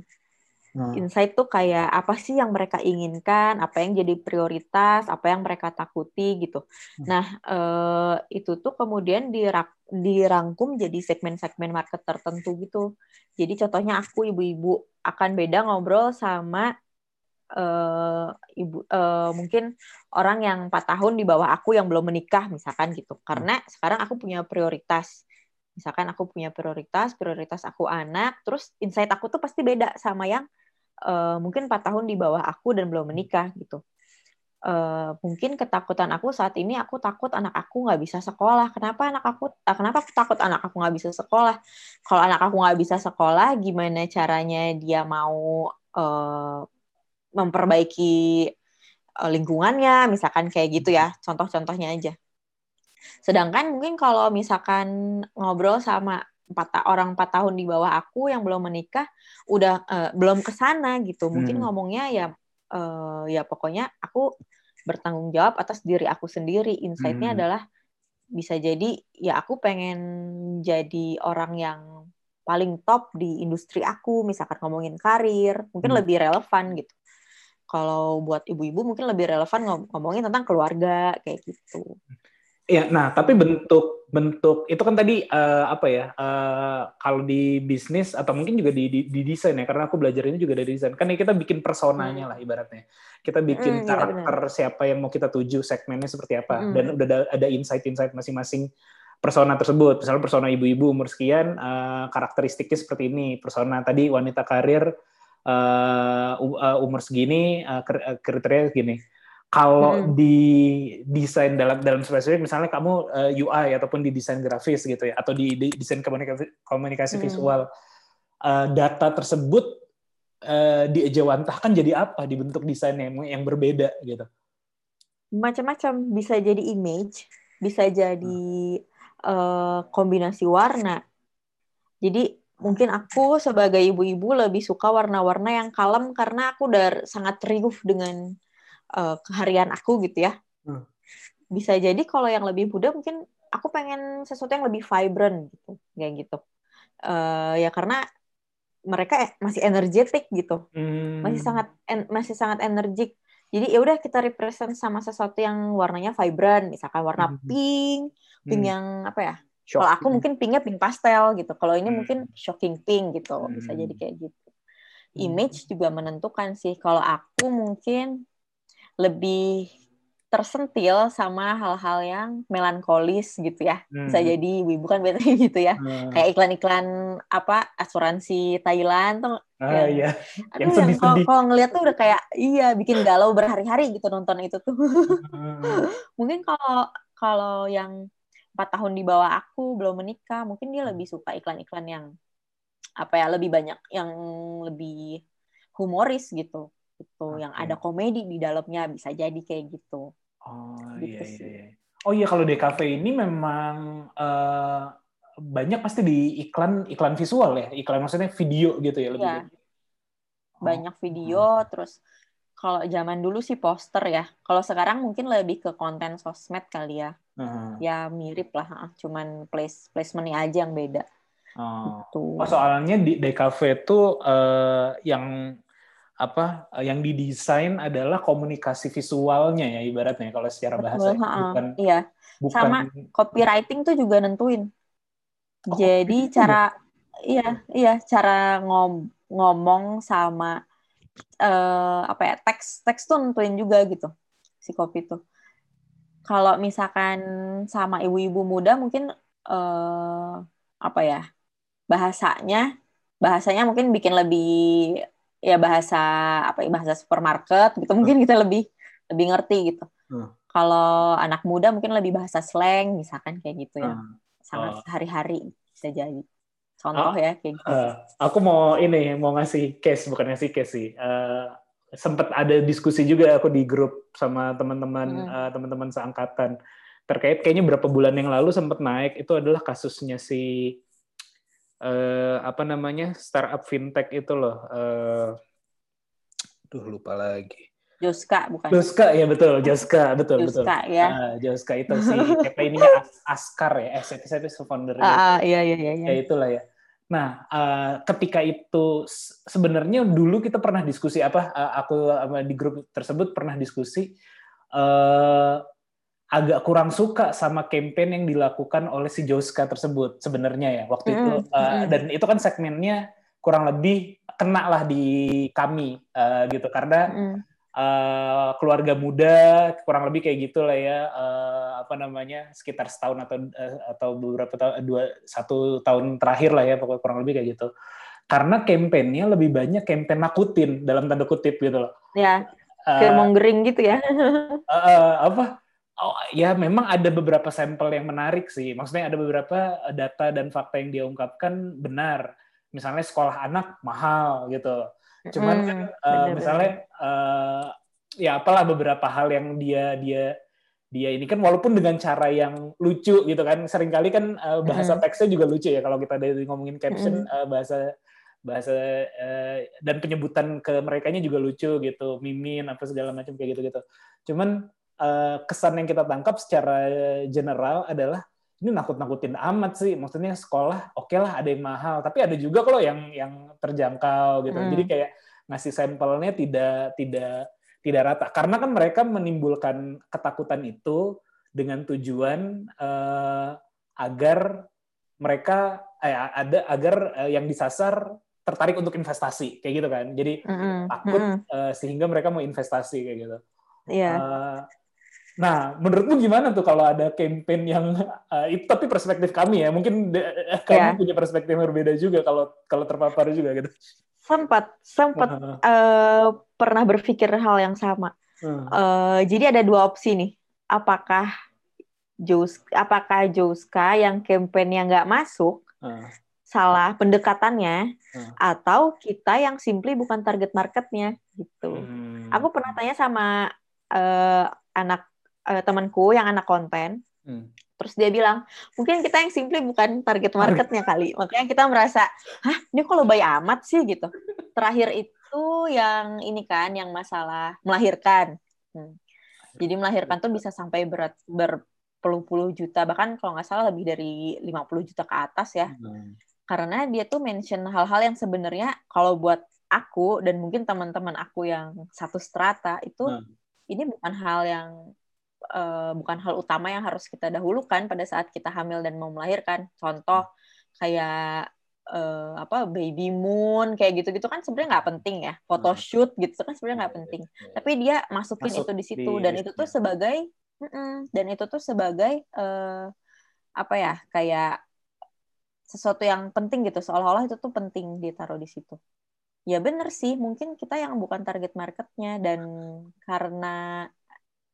Speaker 1: Hmm.
Speaker 5: Insight tuh kayak apa sih yang mereka inginkan, apa yang jadi prioritas, apa yang mereka takuti gitu.
Speaker 1: Hmm.
Speaker 5: Nah, eh, itu tuh kemudian dirak- dirangkum jadi segmen-segmen market tertentu gitu. Jadi contohnya aku ibu-ibu akan beda ngobrol sama eh, ibu eh, mungkin orang yang 4 tahun di bawah aku yang belum menikah misalkan gitu. Karena sekarang aku punya prioritas. Misalkan aku punya prioritas, prioritas aku anak, terus insight aku tuh pasti beda sama yang eh, mungkin 4 tahun di bawah aku dan belum menikah gitu. Eh, mungkin ketakutan aku saat ini aku takut anak aku nggak bisa sekolah. Kenapa anak aku? eh, kenapa aku takut anak aku nggak bisa sekolah? Kalau anak aku nggak bisa sekolah, gimana caranya dia mau eh, memperbaiki lingkungannya, misalkan kayak gitu ya. Contoh-contohnya aja. Sedangkan mungkin kalau misalkan ngobrol sama empat orang empat tahun di bawah aku yang belum menikah, udah eh, belum ke sana gitu. Mungkin
Speaker 1: Hmm.
Speaker 5: ngomongnya ya eh, ya pokoknya aku bertanggung jawab atas diri aku sendiri. Insight-nya
Speaker 1: Hmm.
Speaker 5: adalah bisa jadi ya aku pengen jadi orang yang paling top di industri aku, misalkan ngomongin karir, mungkin
Speaker 1: Hmm.
Speaker 5: lebih relevan gitu. Kalau buat ibu-ibu mungkin lebih relevan ngom- ngomongin tentang keluarga kayak gitu.
Speaker 1: Iya, nah tapi bentuk bentuk itu kan tadi eh, apa ya? eh, kalau di bisnis atau mungkin juga di, di, di desain ya, karena aku belajar ini juga dari desain. Kan ya kita bikin personanya lah ibaratnya. Kita bikin
Speaker 5: Hmm, iya,
Speaker 1: karakter siapa yang mau kita tuju, segmennya seperti apa,
Speaker 5: Hmm.
Speaker 1: dan udah ada, ada insight-insight masing-masing persona tersebut. Misalnya persona ibu-ibu umur sekian, eh, karakteristiknya seperti ini. Persona tadi wanita karir u- eh, umur segini, eh, kriteria segini kalau
Speaker 5: Mm-mm.
Speaker 1: di desain dalam dalam spesifik misalnya kamu eh, UI ataupun di desain grafis gitu ya atau di, di desain komunikasi komunikasi
Speaker 5: Hmm.
Speaker 1: visual eh, data tersebut eh, diejawantahkan jadi apa di bentuk desainnya yang, yang berbeda gitu.
Speaker 5: Macam-macam bisa jadi image, bisa jadi eh, kombinasi warna. Jadi mungkin aku sebagai ibu-ibu lebih suka warna-warna yang kalem karena aku udah sangat riuh dengan eh, keharian aku gitu ya.
Speaker 1: Hmm.
Speaker 5: Bisa jadi kalau yang lebih muda mungkin aku pengen sesuatu yang lebih vibrant gitu, kayak gitu. Eh, ya karena mereka e- masih energetik gitu
Speaker 1: Hmm.
Speaker 5: masih sangat en- masih sangat energik. Jadi ya udah kita represent sama sesuatu yang warnanya vibrant, misalkan warna
Speaker 1: Mhm.
Speaker 5: pink, pink
Speaker 1: Hmm.
Speaker 5: yang apa ya? Kalau aku mungkin pinknya pink pastel gitu. Kalau ini
Speaker 1: Hmm.
Speaker 5: mungkin shocking pink gitu, bisa
Speaker 1: Hmm.
Speaker 5: jadi kayak gitu. Image juga menentukan sih. Kalau aku mungkin lebih tersentil sama hal-hal yang melankolis gitu ya. Bisa
Speaker 1: Hmm.
Speaker 5: jadi ibu kan biasanya gitu ya.
Speaker 1: Hmm.
Speaker 5: Kayak iklan-iklan apa asuransi Thailand tuh
Speaker 1: ah,
Speaker 5: yang-
Speaker 1: iya.
Speaker 5: Aduh,
Speaker 1: Yang
Speaker 5: yang kalau
Speaker 1: sedih-sedih.
Speaker 5: kalau ngeliat tuh udah kayak iya bikin galau berhari-hari gitu nonton itu tuh.
Speaker 1: Hmm.
Speaker 5: mungkin kalau kalau yang empat tahun di bawah aku belum menikah, mungkin dia lebih suka iklan-iklan yang apa ya lebih banyak yang lebih humoris gitu. Itu yang
Speaker 1: Oke.
Speaker 5: ada komedi di dalamnya bisa jadi kayak gitu.
Speaker 1: Oh
Speaker 5: Gitu
Speaker 1: iya
Speaker 5: sih.
Speaker 1: iya. iya. Oh iya kalau DKV ini memang eh, banyak pasti di iklan iklan visual ya, iklan maksudnya video gitu ya lebih.
Speaker 5: Iya.
Speaker 1: banyak. Oh.
Speaker 5: Banyak video terus kalau zaman dulu sih poster ya. Kalau sekarang mungkin lebih ke konten sosmed kali ya.
Speaker 1: Heeh.
Speaker 5: ya mirip lah ah. cuman place placementnya aja yang beda
Speaker 1: Oh.
Speaker 5: tuh
Speaker 1: Oh, soalnya di DKV itu eh, yang apa eh, yang didesain adalah komunikasi visualnya ya ibaratnya kalau secara bahasa
Speaker 5: Betul, ha-ha.
Speaker 1: bukan
Speaker 5: iya.
Speaker 1: bukan
Speaker 5: Sama copywriting tuh juga nentuin.
Speaker 1: Oh,
Speaker 5: jadi cara iya iya cara ngom ngomong sama eh, apa ya teks teks tuh nentuin juga gitu si copy tuh. Kalau misalkan sama ibu-ibu muda mungkin eh apa ya bahasanya bahasanya mungkin bikin lebih ya bahasa apa ya bahasa supermarket gitu mungkin kita lebih lebih ngerti gitu.
Speaker 1: Hmm.
Speaker 5: Kalau anak muda mungkin lebih bahasa slang misalkan kayak gitu ya.
Speaker 1: Hmm.
Speaker 5: Sangat
Speaker 1: Oh.
Speaker 5: sehari-hari bisa jadi. Contoh ya kayak gitu.
Speaker 1: Eh, aku mau ini mau ngasih case bukan ngasih case sih. Eh, sempet ada diskusi juga aku di grup sama teman-teman
Speaker 5: Hmm.
Speaker 1: eh, teman-teman seangkatan terkait kayaknya berapa bulan yang lalu sempat naik itu adalah kasusnya si eh, apa namanya startup fintech itu loh. Eh, duh lupa lagi.
Speaker 5: Joska bukan.
Speaker 1: Joska ya betul, Joska betul betul.
Speaker 5: Joska ya.
Speaker 1: Ah, Joska itu si ininya As- Askar ya, eh siapa siapa sih founder
Speaker 5: Ah, ah, iya iya iya. iya.
Speaker 1: ya itulah ya. Nah, eh, ketika itu sebenarnya dulu kita pernah diskusi apa? eh, aku sama di grup tersebut pernah diskusi eh agak kurang suka sama campaign yang dilakukan oleh si Joska tersebut sebenarnya ya waktu itu
Speaker 5: Mm,
Speaker 1: eh,
Speaker 5: mm.
Speaker 1: dan itu kan segmennya kurang lebih kena lah di kami eh, gitu karena
Speaker 5: Mm.
Speaker 1: eh, keluarga muda kurang lebih kayak gitulah ya eh, apa namanya sekitar setahun atau eh, atau beberapa tahun dua satu tahun terakhir lah ya pokoknya kurang lebih kayak gitu karena kampanyenya lebih banyak campaign nakutin dalam tanda kutip gitu loh
Speaker 5: Ya, fear mongering gitu ya.
Speaker 1: eh, apa oh, ya memang ada beberapa sampel yang menarik sih. Maksudnya ada beberapa data dan fakta yang dia ungkapkan benar. Misalnya sekolah anak mahal gitu. Cuman
Speaker 5: Mm,
Speaker 1: kan eh,
Speaker 5: bener-bener.
Speaker 1: misalnya eh, ya apalah beberapa hal yang dia dia dia ini kan walaupun dengan cara yang lucu gitu kan. Seringkali kan eh, bahasa teksnya juga lucu ya kalau kita dari ngomongin caption eh, bahasa bahasa eh, dan penyebutan ke mereka juga lucu gitu. Mimin apa segala macam kayak gitu gitu cuman eh, kesan yang kita tangkap secara general adalah ini nakut-nakutin amat sih. Maksudnya sekolah oke lah ada yang mahal. Tapi ada juga kalau yang yang terjangkau gitu.
Speaker 5: Hmm.
Speaker 1: jadi kayak ngasih sampelnya tidak tidak tidak rata. Karena kan mereka menimbulkan ketakutan itu dengan tujuan eh, agar mereka eh, ada agar eh, yang disasar tertarik untuk investasi kayak gitu kan. Jadi
Speaker 5: Mm-mm,
Speaker 1: takut
Speaker 5: mm-mm.
Speaker 1: eh, sehingga mereka mau investasi kayak gitu.
Speaker 5: Iya.
Speaker 1: Eh, nah, menurutmu gimana tuh kalau ada campaign yang eh, itu tapi perspektif kami ya, mungkin de- eh, kamu
Speaker 5: Ya.
Speaker 1: punya perspektif yang berbeda juga kalau kalau terpapar juga gitu.
Speaker 5: Sempat sempat
Speaker 1: Heeh.
Speaker 5: eh, pernah berpikir hal yang sama.
Speaker 1: Heeh.
Speaker 5: Eh, jadi ada dua opsi nih. Apakah Jus, apakah Joska yang campaign yang nggak masuk
Speaker 1: Heeh.
Speaker 5: salah pendekatannya,
Speaker 1: Hmm.
Speaker 5: atau kita yang simply bukan target marketnya gitu.
Speaker 1: Hmm.
Speaker 5: Aku pernah tanya sama eh, anak eh, temanku yang anak konten,
Speaker 1: Hmm.
Speaker 5: terus dia bilang mungkin kita yang simply bukan target marketnya kali, makanya kita merasa, hah ini kok lebay amat sih gitu. Terakhir itu yang ini kan, yang masalah melahirkan. Hmm. Jadi melahirkan tuh bisa sampai berat berpuluh-puluh juta, bahkan kalau nggak salah lebih dari 50 juta ke atas ya
Speaker 1: Hmm.
Speaker 5: karena dia tuh mention hal-hal yang sebenarnya kalau buat aku dan mungkin teman-teman aku yang satu strata itu
Speaker 1: Hmm.
Speaker 5: ini bukan hal yang eh, bukan hal utama yang harus kita dahulukan pada saat kita hamil dan mau melahirkan. Contoh kayak eh, apa baby moon kayak gitu-gitu kan sebenarnya nggak penting ya. Photoshoot gitu kan sebenarnya nggak penting. Tapi dia masukin
Speaker 1: Masuk
Speaker 5: itu di situ
Speaker 1: di
Speaker 5: dan itu tuh sebagai dan itu tuh sebagai eh, apa ya kayak sesuatu yang penting gitu seolah-olah itu tuh penting ditaruh di situ ya bener sih mungkin kita yang bukan target marketnya dan karena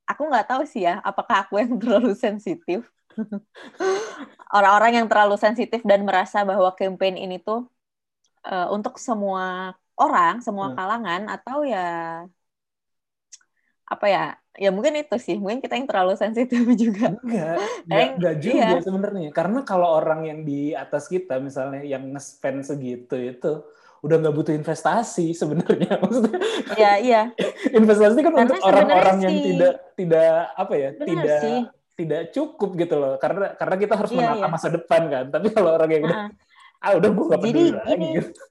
Speaker 5: aku nggak tahu sih ya apakah aku yang terlalu sensitif orang-orang yang terlalu sensitif dan merasa bahwa campaign ini tuh eh, untuk semua orang semua
Speaker 1: Hmm.
Speaker 5: kalangan atau ya apa ya ya mungkin itu sih mungkin kita yang terlalu sensitif juga
Speaker 1: Enggak, enggak, enggak juga
Speaker 5: iya.
Speaker 1: sebenarnya. Karena kalau orang yang di atas kita misalnya yang nge-spend segitu itu udah nggak butuh investasi sebenarnya. Maksudnya
Speaker 5: iya iya
Speaker 1: investasi kan
Speaker 5: Karena
Speaker 1: untuk orang-orang yang tidak tidak apa ya,
Speaker 5: Benar
Speaker 1: tidak
Speaker 5: sih.
Speaker 1: tidak cukup gitu loh. Karena karena kita harus
Speaker 5: Iya,
Speaker 1: menata
Speaker 5: iya.
Speaker 1: masa depan kan. Tapi kalau orang yang udah
Speaker 5: Nah,
Speaker 1: ah udah gue gak
Speaker 5: Jadi
Speaker 1: peduli lagi
Speaker 5: gini,
Speaker 1: gitu.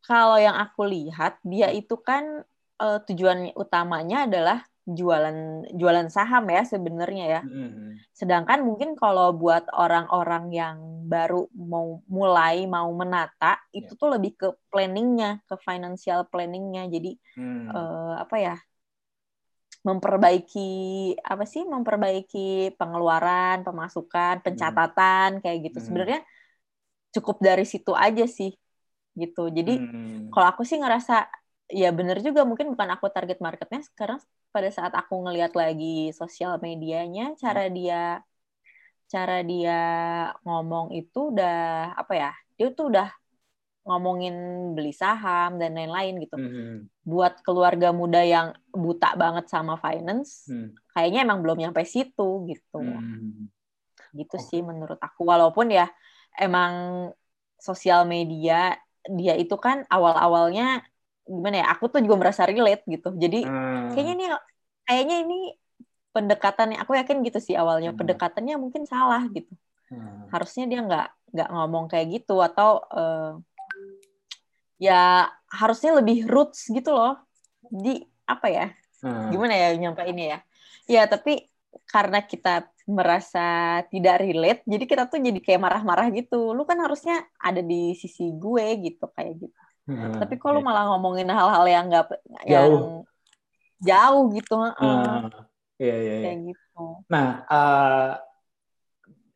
Speaker 5: kalau yang aku lihat dia itu kan eh, tujuan utamanya adalah jualan jualan saham ya sebenarnya ya.
Speaker 1: Hmm.
Speaker 5: Sedangkan mungkin kalau buat orang-orang yang baru mau mulai mau menata itu
Speaker 1: Ya.
Speaker 5: tuh lebih ke planningnya, ke financial planningnya. Jadi
Speaker 1: Hmm.
Speaker 5: eh, apa ya? memperbaiki apa sih memperbaiki pengeluaran pemasukan pencatatan kayak gitu
Speaker 1: Hmm.
Speaker 5: sebenarnya cukup dari situ aja sih gitu jadi
Speaker 1: Hmm.
Speaker 5: kalau aku sih ngerasa ya bener juga. Mungkin bukan aku target marketnya. Sekarang pada saat aku ngelihat lagi sosial medianya cara dia cara dia ngomong itu udah apa ya dia tuh udah ngomongin beli saham dan lain-lain gitu.
Speaker 1: Hmm.
Speaker 5: buat keluarga muda yang buta banget sama finance
Speaker 1: Hmm.
Speaker 5: kayaknya emang belum nyampe situ gitu.
Speaker 1: Hmm.
Speaker 5: gitu sih menurut aku. Walaupun ya emang sosial media dia itu kan awal-awalnya gimana ya aku tuh juga merasa relate gitu jadi
Speaker 1: Hmm.
Speaker 5: kayaknya ini kayaknya ini pendekatannya aku yakin gitu sih awalnya
Speaker 1: Hmm.
Speaker 5: pendekatannya mungkin salah gitu
Speaker 1: Hmm.
Speaker 5: harusnya dia nggak nggak ngomong kayak gitu atau eh, ya harusnya lebih roots gitu loh di apa ya
Speaker 1: Hmm.
Speaker 5: gimana ya nyampe ini ya ya tapi karena kita merasa tidak relate jadi kita tuh jadi kayak marah-marah gitu lu kan harusnya ada di sisi gue gitu kayak gitu
Speaker 1: Hmm.
Speaker 5: tapi kalau
Speaker 1: Oke.
Speaker 5: malah ngomongin hal-hal yang nggak yang jauh gitu heeh,
Speaker 1: Hmm. Iya, iya, iya.
Speaker 5: kayak gitu
Speaker 1: Nah, eh,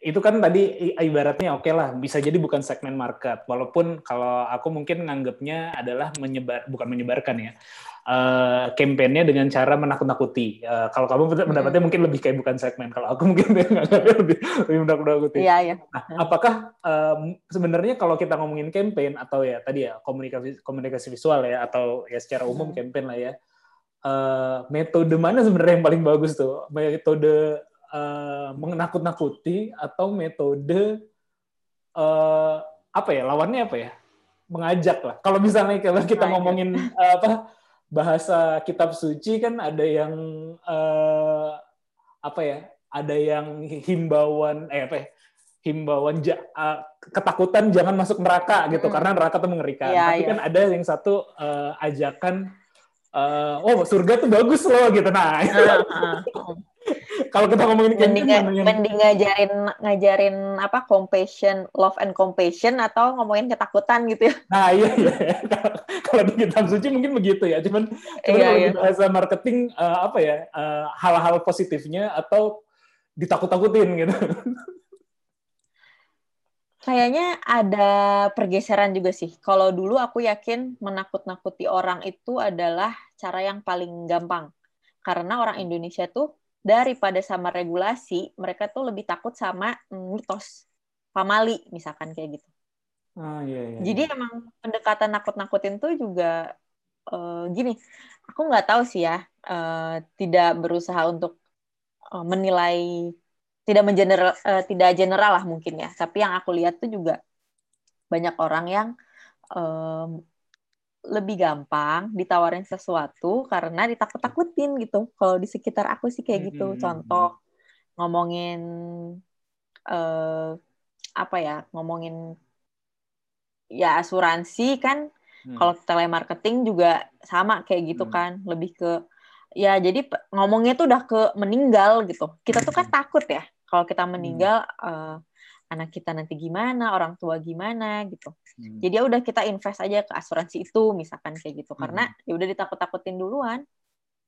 Speaker 1: itu kan tadi ibaratnya oke lah, bisa jadi bukan segmen market. Walaupun kalau aku mungkin nganggapnya adalah menyebar, bukan menyebarkan ya, eh kampanyenya dengan cara menakut-nakuti. Eh, kalau kamu pendapatnya mungkin lebih kayak bukan segmen. Kalau aku mungkin lebih, lebih menakut-nakuti.
Speaker 5: iya ya
Speaker 1: Nah, apakah em, sebenarnya kalau kita ngomongin campaign atau ya tadi ya komunikasi komunikasi visual ya atau ya secara umum
Speaker 5: Hmm.
Speaker 1: campaign lah ya, eh, metode mana sebenarnya yang paling bagus tuh? Metode eh, menakut-nakuti atau metode eh, apa ya lawannya apa ya? Mengajak lah. Kalau misalnya kalau kita ngomongin eh, apa bahasa kitab suci kan ada yang eh, apa ya? Ada yang himbauan eh apa ya? himbauan ja- eh, ketakutan jangan masuk neraka gitu
Speaker 5: Mm.
Speaker 1: karena neraka tuh mengerikan.
Speaker 5: Iya,
Speaker 1: Tapi
Speaker 5: iya.
Speaker 1: kan ada yang satu eh, ajakan eh, oh surga tuh bagus loh gitu. Nah,
Speaker 5: Heeh, heeh.
Speaker 1: kalau kita ngomongin
Speaker 5: mending
Speaker 1: campaign mana yang-
Speaker 5: mending ngajarin ngajarin apa compassion love and compassion atau ngomongin ketakutan gitu ya
Speaker 1: Nah, iya iya. kalau di kitab suci mungkin begitu ya. Cuman cuman
Speaker 5: Iya,
Speaker 1: kalau
Speaker 5: iya.
Speaker 1: bahasa marketing eh, apa ya? eh, hal-hal positifnya atau ditakut-takutin gitu.
Speaker 5: Kayaknya ada pergeseran juga sih. Kalau dulu aku yakin menakut-nakuti orang itu adalah cara yang paling gampang. Karena orang Indonesia tuh daripada sama regulasi, mereka tuh lebih takut sama mitos. Pamali misalkan kayak gitu.
Speaker 1: Ah, iya, iya.
Speaker 5: Jadi emang pendekatan nakut-nakutin tuh juga eh, gini. Aku nggak tahu sih ya, eh, tidak berusaha untuk eh, menilai tidak mengeneral eh, tidak general lah mungkin ya. Tapi yang aku lihat tuh juga banyak orang yang em, lebih gampang ditawarin sesuatu karena ditakut-takutin gitu. Kalau di sekitar aku sih kayak gitu.
Speaker 1: Hmm.
Speaker 5: Contoh ngomongin eh, apa ya? Ngomongin ya asuransi kan
Speaker 1: Hmm.
Speaker 5: kalau telemarketing juga sama kayak gitu
Speaker 1: Hmm.
Speaker 5: kan lebih ke ya jadi ngomongnya tuh udah ke meninggal gitu kita tuh kan
Speaker 1: Hmm.
Speaker 5: takut ya kalau kita meninggal eh, anak kita nanti gimana orang tua gimana gitu
Speaker 1: Hmm.
Speaker 5: jadi ya udah kita invest aja ke asuransi itu misalkan kayak gitu karena
Speaker 1: Hmm.
Speaker 5: ya udah ditakut-takutin duluan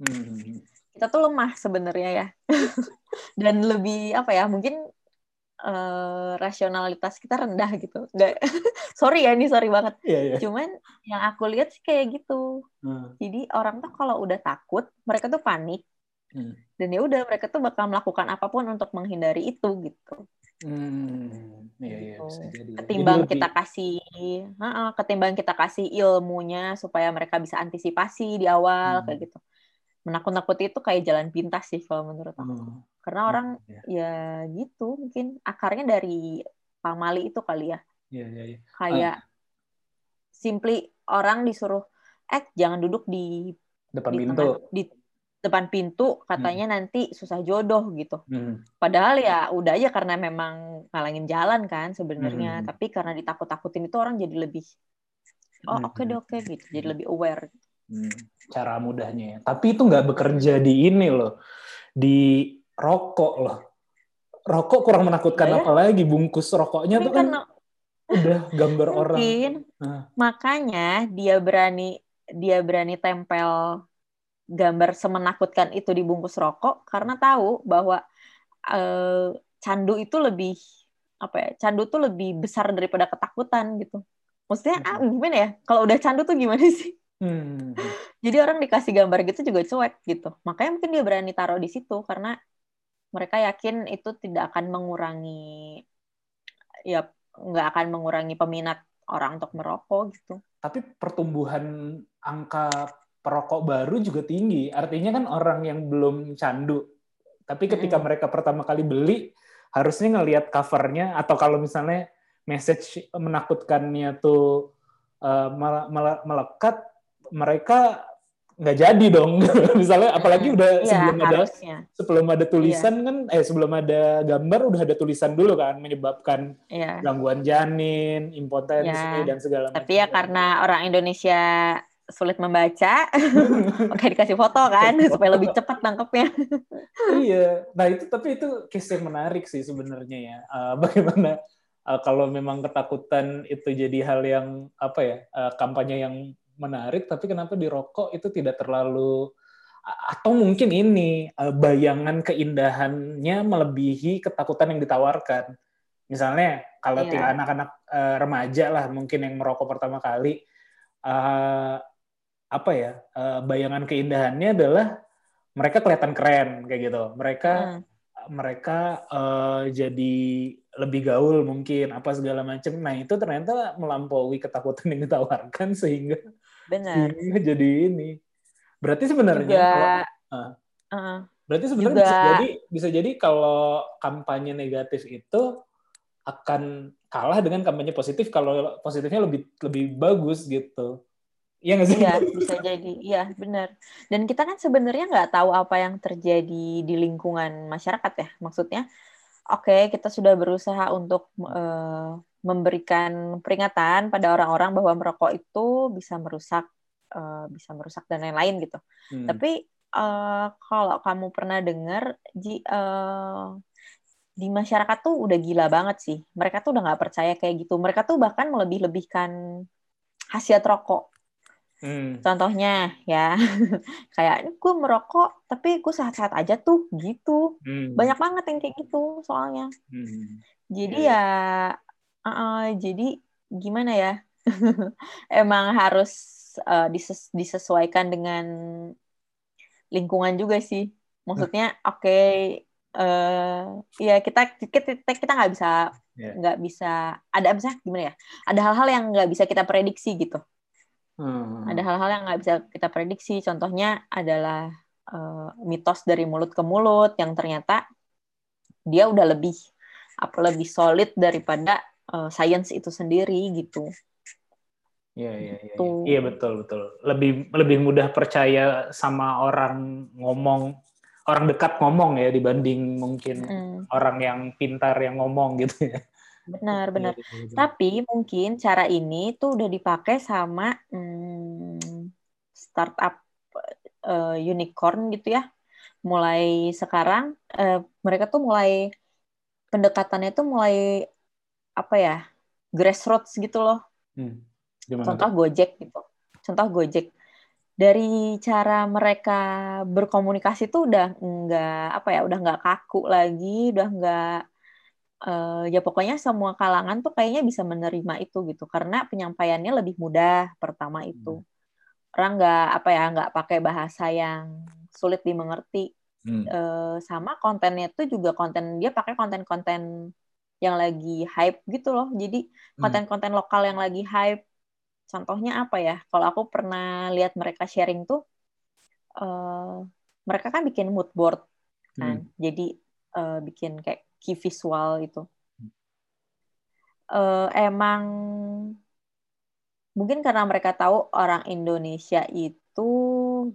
Speaker 1: Hmm.
Speaker 5: kita tuh lemah sebenarnya ya dan lebih apa ya mungkin eh, rasionalitas kita rendah gitu nggak sorry ya ini sorry banget
Speaker 1: Iya, iya.
Speaker 5: cuman yang aku lihat sih kayak gitu
Speaker 1: Hmm.
Speaker 5: jadi orang tuh kalau udah takut mereka tuh panik
Speaker 1: Hmm.
Speaker 5: dan ya udah mereka tuh bakal melakukan apa pun untuk menghindari itu gitu
Speaker 1: Hmm. Iya, iya,
Speaker 5: Gitu.
Speaker 1: bisa jadi. ya.
Speaker 5: ketimbang
Speaker 1: Jadi lebih-
Speaker 5: kita kasih Heeh, ketimbang kita kasih ilmunya supaya mereka bisa antisipasi di awal
Speaker 1: Hmm.
Speaker 5: kayak gitu menakut-nakuti itu kayak jalan pintas sih kalau menurut aku
Speaker 1: Hmm.
Speaker 5: karena orang
Speaker 1: Iya,
Speaker 5: ya gitu mungkin akarnya dari pamali itu kali ya
Speaker 1: iya, iya, iya.
Speaker 5: kayak simply orang disuruh eh jangan duduk di
Speaker 1: Depan
Speaker 5: di
Speaker 1: pintu.
Speaker 5: tengah di depan pintu katanya nanti susah jodoh gitu.
Speaker 1: Hmm.
Speaker 5: Padahal ya udah aja karena memang ngalangin jalan kan sebenarnya,
Speaker 1: Hmm.
Speaker 5: tapi karena ditakut-takutin itu orang jadi lebih oh
Speaker 1: Hmm.
Speaker 5: oke deh oke gitu, jadi lebih aware.
Speaker 1: Hmm, cara mudahnya ya. Tapi itu nggak bekerja di ini loh, di rokok loh. Rokok kurang menakutkan
Speaker 5: ya.
Speaker 1: apalagi bungkus rokoknya
Speaker 5: Tapi
Speaker 1: tuh kan
Speaker 5: karena
Speaker 1: udah gambar orang. Nah.
Speaker 5: makanya dia berani dia berani tempel gambar semenakutkan itu dibungkus rokok karena tahu bahwa eh, candu itu lebih apa ya? Candu tuh lebih besar daripada ketakutan gitu. Maksudnya ah, gimana ya? Kalau udah candu tuh gimana sih?
Speaker 1: Hmm.
Speaker 5: Jadi orang dikasih gambar gitu juga cuek gitu. Makanya mungkin dia berani taruh di situ karena mereka yakin itu tidak akan mengurangi ya nggak akan mengurangi peminat orang untuk merokok gitu.
Speaker 1: Tapi pertumbuhan angka perokok baru juga tinggi. Artinya kan orang yang belum candu, tapi ketika
Speaker 5: Mm-mm.
Speaker 1: mereka pertama kali beli, harusnya ngelihat covernya atau kalau misalnya message menakutkannya tuh uh, mele- mele- melekat, mereka nggak jadi dong. misalnya apalagi udah
Speaker 5: Iya,
Speaker 1: sebelum ada sebelum ada tulisan kan, eh sebelum ada gambar udah ada tulisan dulu kan menyebabkan
Speaker 5: Iya.
Speaker 1: gangguan janin, impotensi
Speaker 5: Ya,
Speaker 1: dan segala macam.
Speaker 5: Tapi ya karena orang Indonesia sulit membaca, oke dikasih foto kan supaya lebih cepat nangkepnya.
Speaker 1: iya, nah itu tapi itu case yang menarik sih sebenarnya ya. Eh, bagaimana eh, kalau memang ketakutan itu jadi hal yang apa ya eh, kampanye yang menarik, tapi kenapa di rokok itu tidak terlalu atau mungkin ini eh, bayangan keindahannya melebihi ketakutan yang ditawarkan. Misalnya kalau
Speaker 5: Iya.
Speaker 1: tiga anak-anak eh, remaja lah mungkin yang merokok pertama kali, eh, apa ya eh, bayangan keindahannya adalah mereka kelihatan keren kayak gitu. Mereka
Speaker 5: Hmm,
Speaker 1: mereka eh, jadi lebih gaul mungkin apa segala macam. Nah itu ternyata melampaui ketakutan yang ditawarkan sehingga
Speaker 5: benar.
Speaker 1: sehingga jadi ini. Berarti sebenarnya
Speaker 5: Juga
Speaker 1: kalau-
Speaker 5: uh,
Speaker 1: berarti sebenarnya
Speaker 5: juga-
Speaker 1: bisa jadi bisa jadi kalau kampanye negatif itu akan kalah dengan kampanye positif kalau positifnya lebih lebih bagus gitu. Iya nggak sih?
Speaker 5: Iya, bisa jadi. Iya, benar. Dan kita kan sebenarnya nggak tahu apa yang terjadi di lingkungan masyarakat ya. Maksudnya, oke, kita sudah berusaha untuk eh, memberikan peringatan pada orang-orang bahwa merokok itu bisa merusak, eh, bisa merusak dan lain-lain gitu.
Speaker 1: Hmm.
Speaker 5: Tapi eh, kalau kamu pernah dengar, Ji, eh, di masyarakat tuh udah gila banget sih. Mereka tuh udah nggak percaya kayak gitu. Mereka tuh bahkan melebih-lebihkan khasiat rokok.
Speaker 1: Hmm.
Speaker 5: Contohnya ya, kayak ini gue merokok, tapi gue sehat-sehat aja tuh, gitu.
Speaker 1: Hmm.
Speaker 5: Banyak banget yang kayak gitu soalnya.
Speaker 1: Hmm.
Speaker 5: Jadi
Speaker 1: Iya.
Speaker 5: ya, uh-uh, jadi gimana ya? Emang harus uh, dises- disesuaikan dengan lingkungan juga sih. Maksudnya, oke, eh ya kita kita kita nggak bisa
Speaker 1: Iya.
Speaker 5: nggak bisa ada misalnya gimana ya? Ada hal-hal yang nggak bisa kita prediksi gitu.
Speaker 1: Hmm.
Speaker 5: Ada hal-hal yang nggak bisa kita prediksi. Contohnya adalah eh, mitos dari mulut ke mulut yang ternyata dia udah lebih apa lebih solid daripada eh, sains itu sendiri gitu.
Speaker 1: Iya, iya, iya.
Speaker 5: Gitu.
Speaker 1: Iya, betul, betul. Lebih lebih mudah percaya sama orang ngomong, orang dekat ngomong ya dibanding mungkin
Speaker 5: Mm,
Speaker 1: orang yang pintar yang ngomong gitu ya.
Speaker 5: Benar, benar. Tapi mungkin cara ini tuh udah dipakai sama hmm, startup eh, unicorn gitu ya. Mulai sekarang eh, mereka tuh mulai pendekatannya tuh mulai apa ya grassroots gitu loh.
Speaker 1: Hmm. Gimana
Speaker 5: Contoh? Gojek gitu. Contoh Gojek. Dari cara mereka berkomunikasi tuh udah nggak apa ya, udah nggak kaku lagi, udah nggak eh, ya pokoknya semua kalangan tuh kayaknya bisa menerima itu gitu karena penyampaiannya lebih mudah pertama itu. Orang nggak apa ya, nggak pakai bahasa yang sulit dimengerti.
Speaker 1: Hmm.
Speaker 5: Eh, sama kontennya tuh juga konten dia pakai konten-konten yang lagi hype gitu loh. Jadi
Speaker 1: Hmm.
Speaker 5: konten-konten lokal yang lagi hype. Contohnya apa ya? Kalau aku pernah lihat mereka sharing tuh, eh, mereka kan bikin mood board kan. Jadi eh, bikin kayak key visual itu. Eh, emang mungkin karena mereka tahu orang Indonesia itu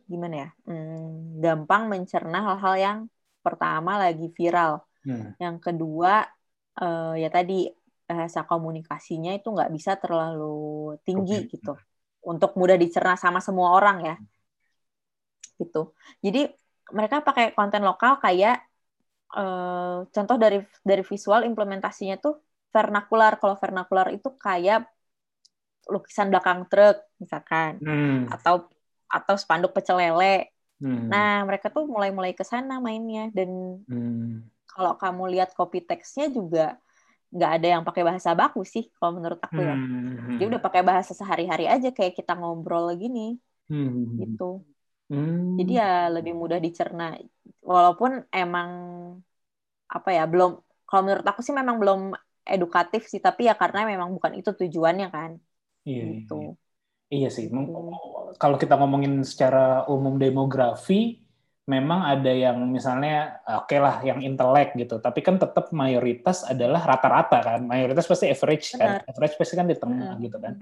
Speaker 5: gimana ya? Hmm, gampang mencerna hal-hal yang pertama lagi viral.
Speaker 1: Hmm.
Speaker 5: Yang kedua, eh, ya tadi bahasa komunikasinya itu nggak bisa terlalu tinggi
Speaker 1: Oke.
Speaker 5: gitu, untuk mudah dicerna sama semua orang ya, gitu. Jadi mereka pakai konten lokal kayak eh, contoh dari dari visual implementasinya tuh vernakular. Kalau vernakular itu kayak lukisan belakang truk misalkan,
Speaker 1: Hmm.
Speaker 5: atau atau spanduk pecel lele
Speaker 1: Hmm.
Speaker 5: Nah, mereka tuh mulai-mulai ke sana mainnya dan
Speaker 1: Hmm.
Speaker 5: kalau kamu lihat copy text-nya juga nggak ada yang pakai bahasa baku sih kalau menurut aku ya.
Speaker 1: Hmm.
Speaker 5: Dia udah pakai bahasa sehari-hari aja kayak kita ngobrol gini
Speaker 1: Hmm.
Speaker 5: gitu.
Speaker 1: Hmm.
Speaker 5: Jadi ya lebih mudah dicerna. Walaupun emang apa ya belum kalau menurut aku sih memang belum edukatif sih tapi ya karena memang bukan itu tujuannya kan
Speaker 1: Iya, iya,
Speaker 5: gitu.
Speaker 1: iya. Iya sih.
Speaker 5: Gitu.
Speaker 1: Kalau kita ngomongin secara umum demografi, memang ada yang misalnya oke lah yang intelek gitu, tapi kan tetap mayoritas adalah rata-rata kan. Mayoritas pasti average kan.
Speaker 5: Benar.
Speaker 1: Average pasti kan di tengah
Speaker 5: Hmm.
Speaker 1: gitu kan.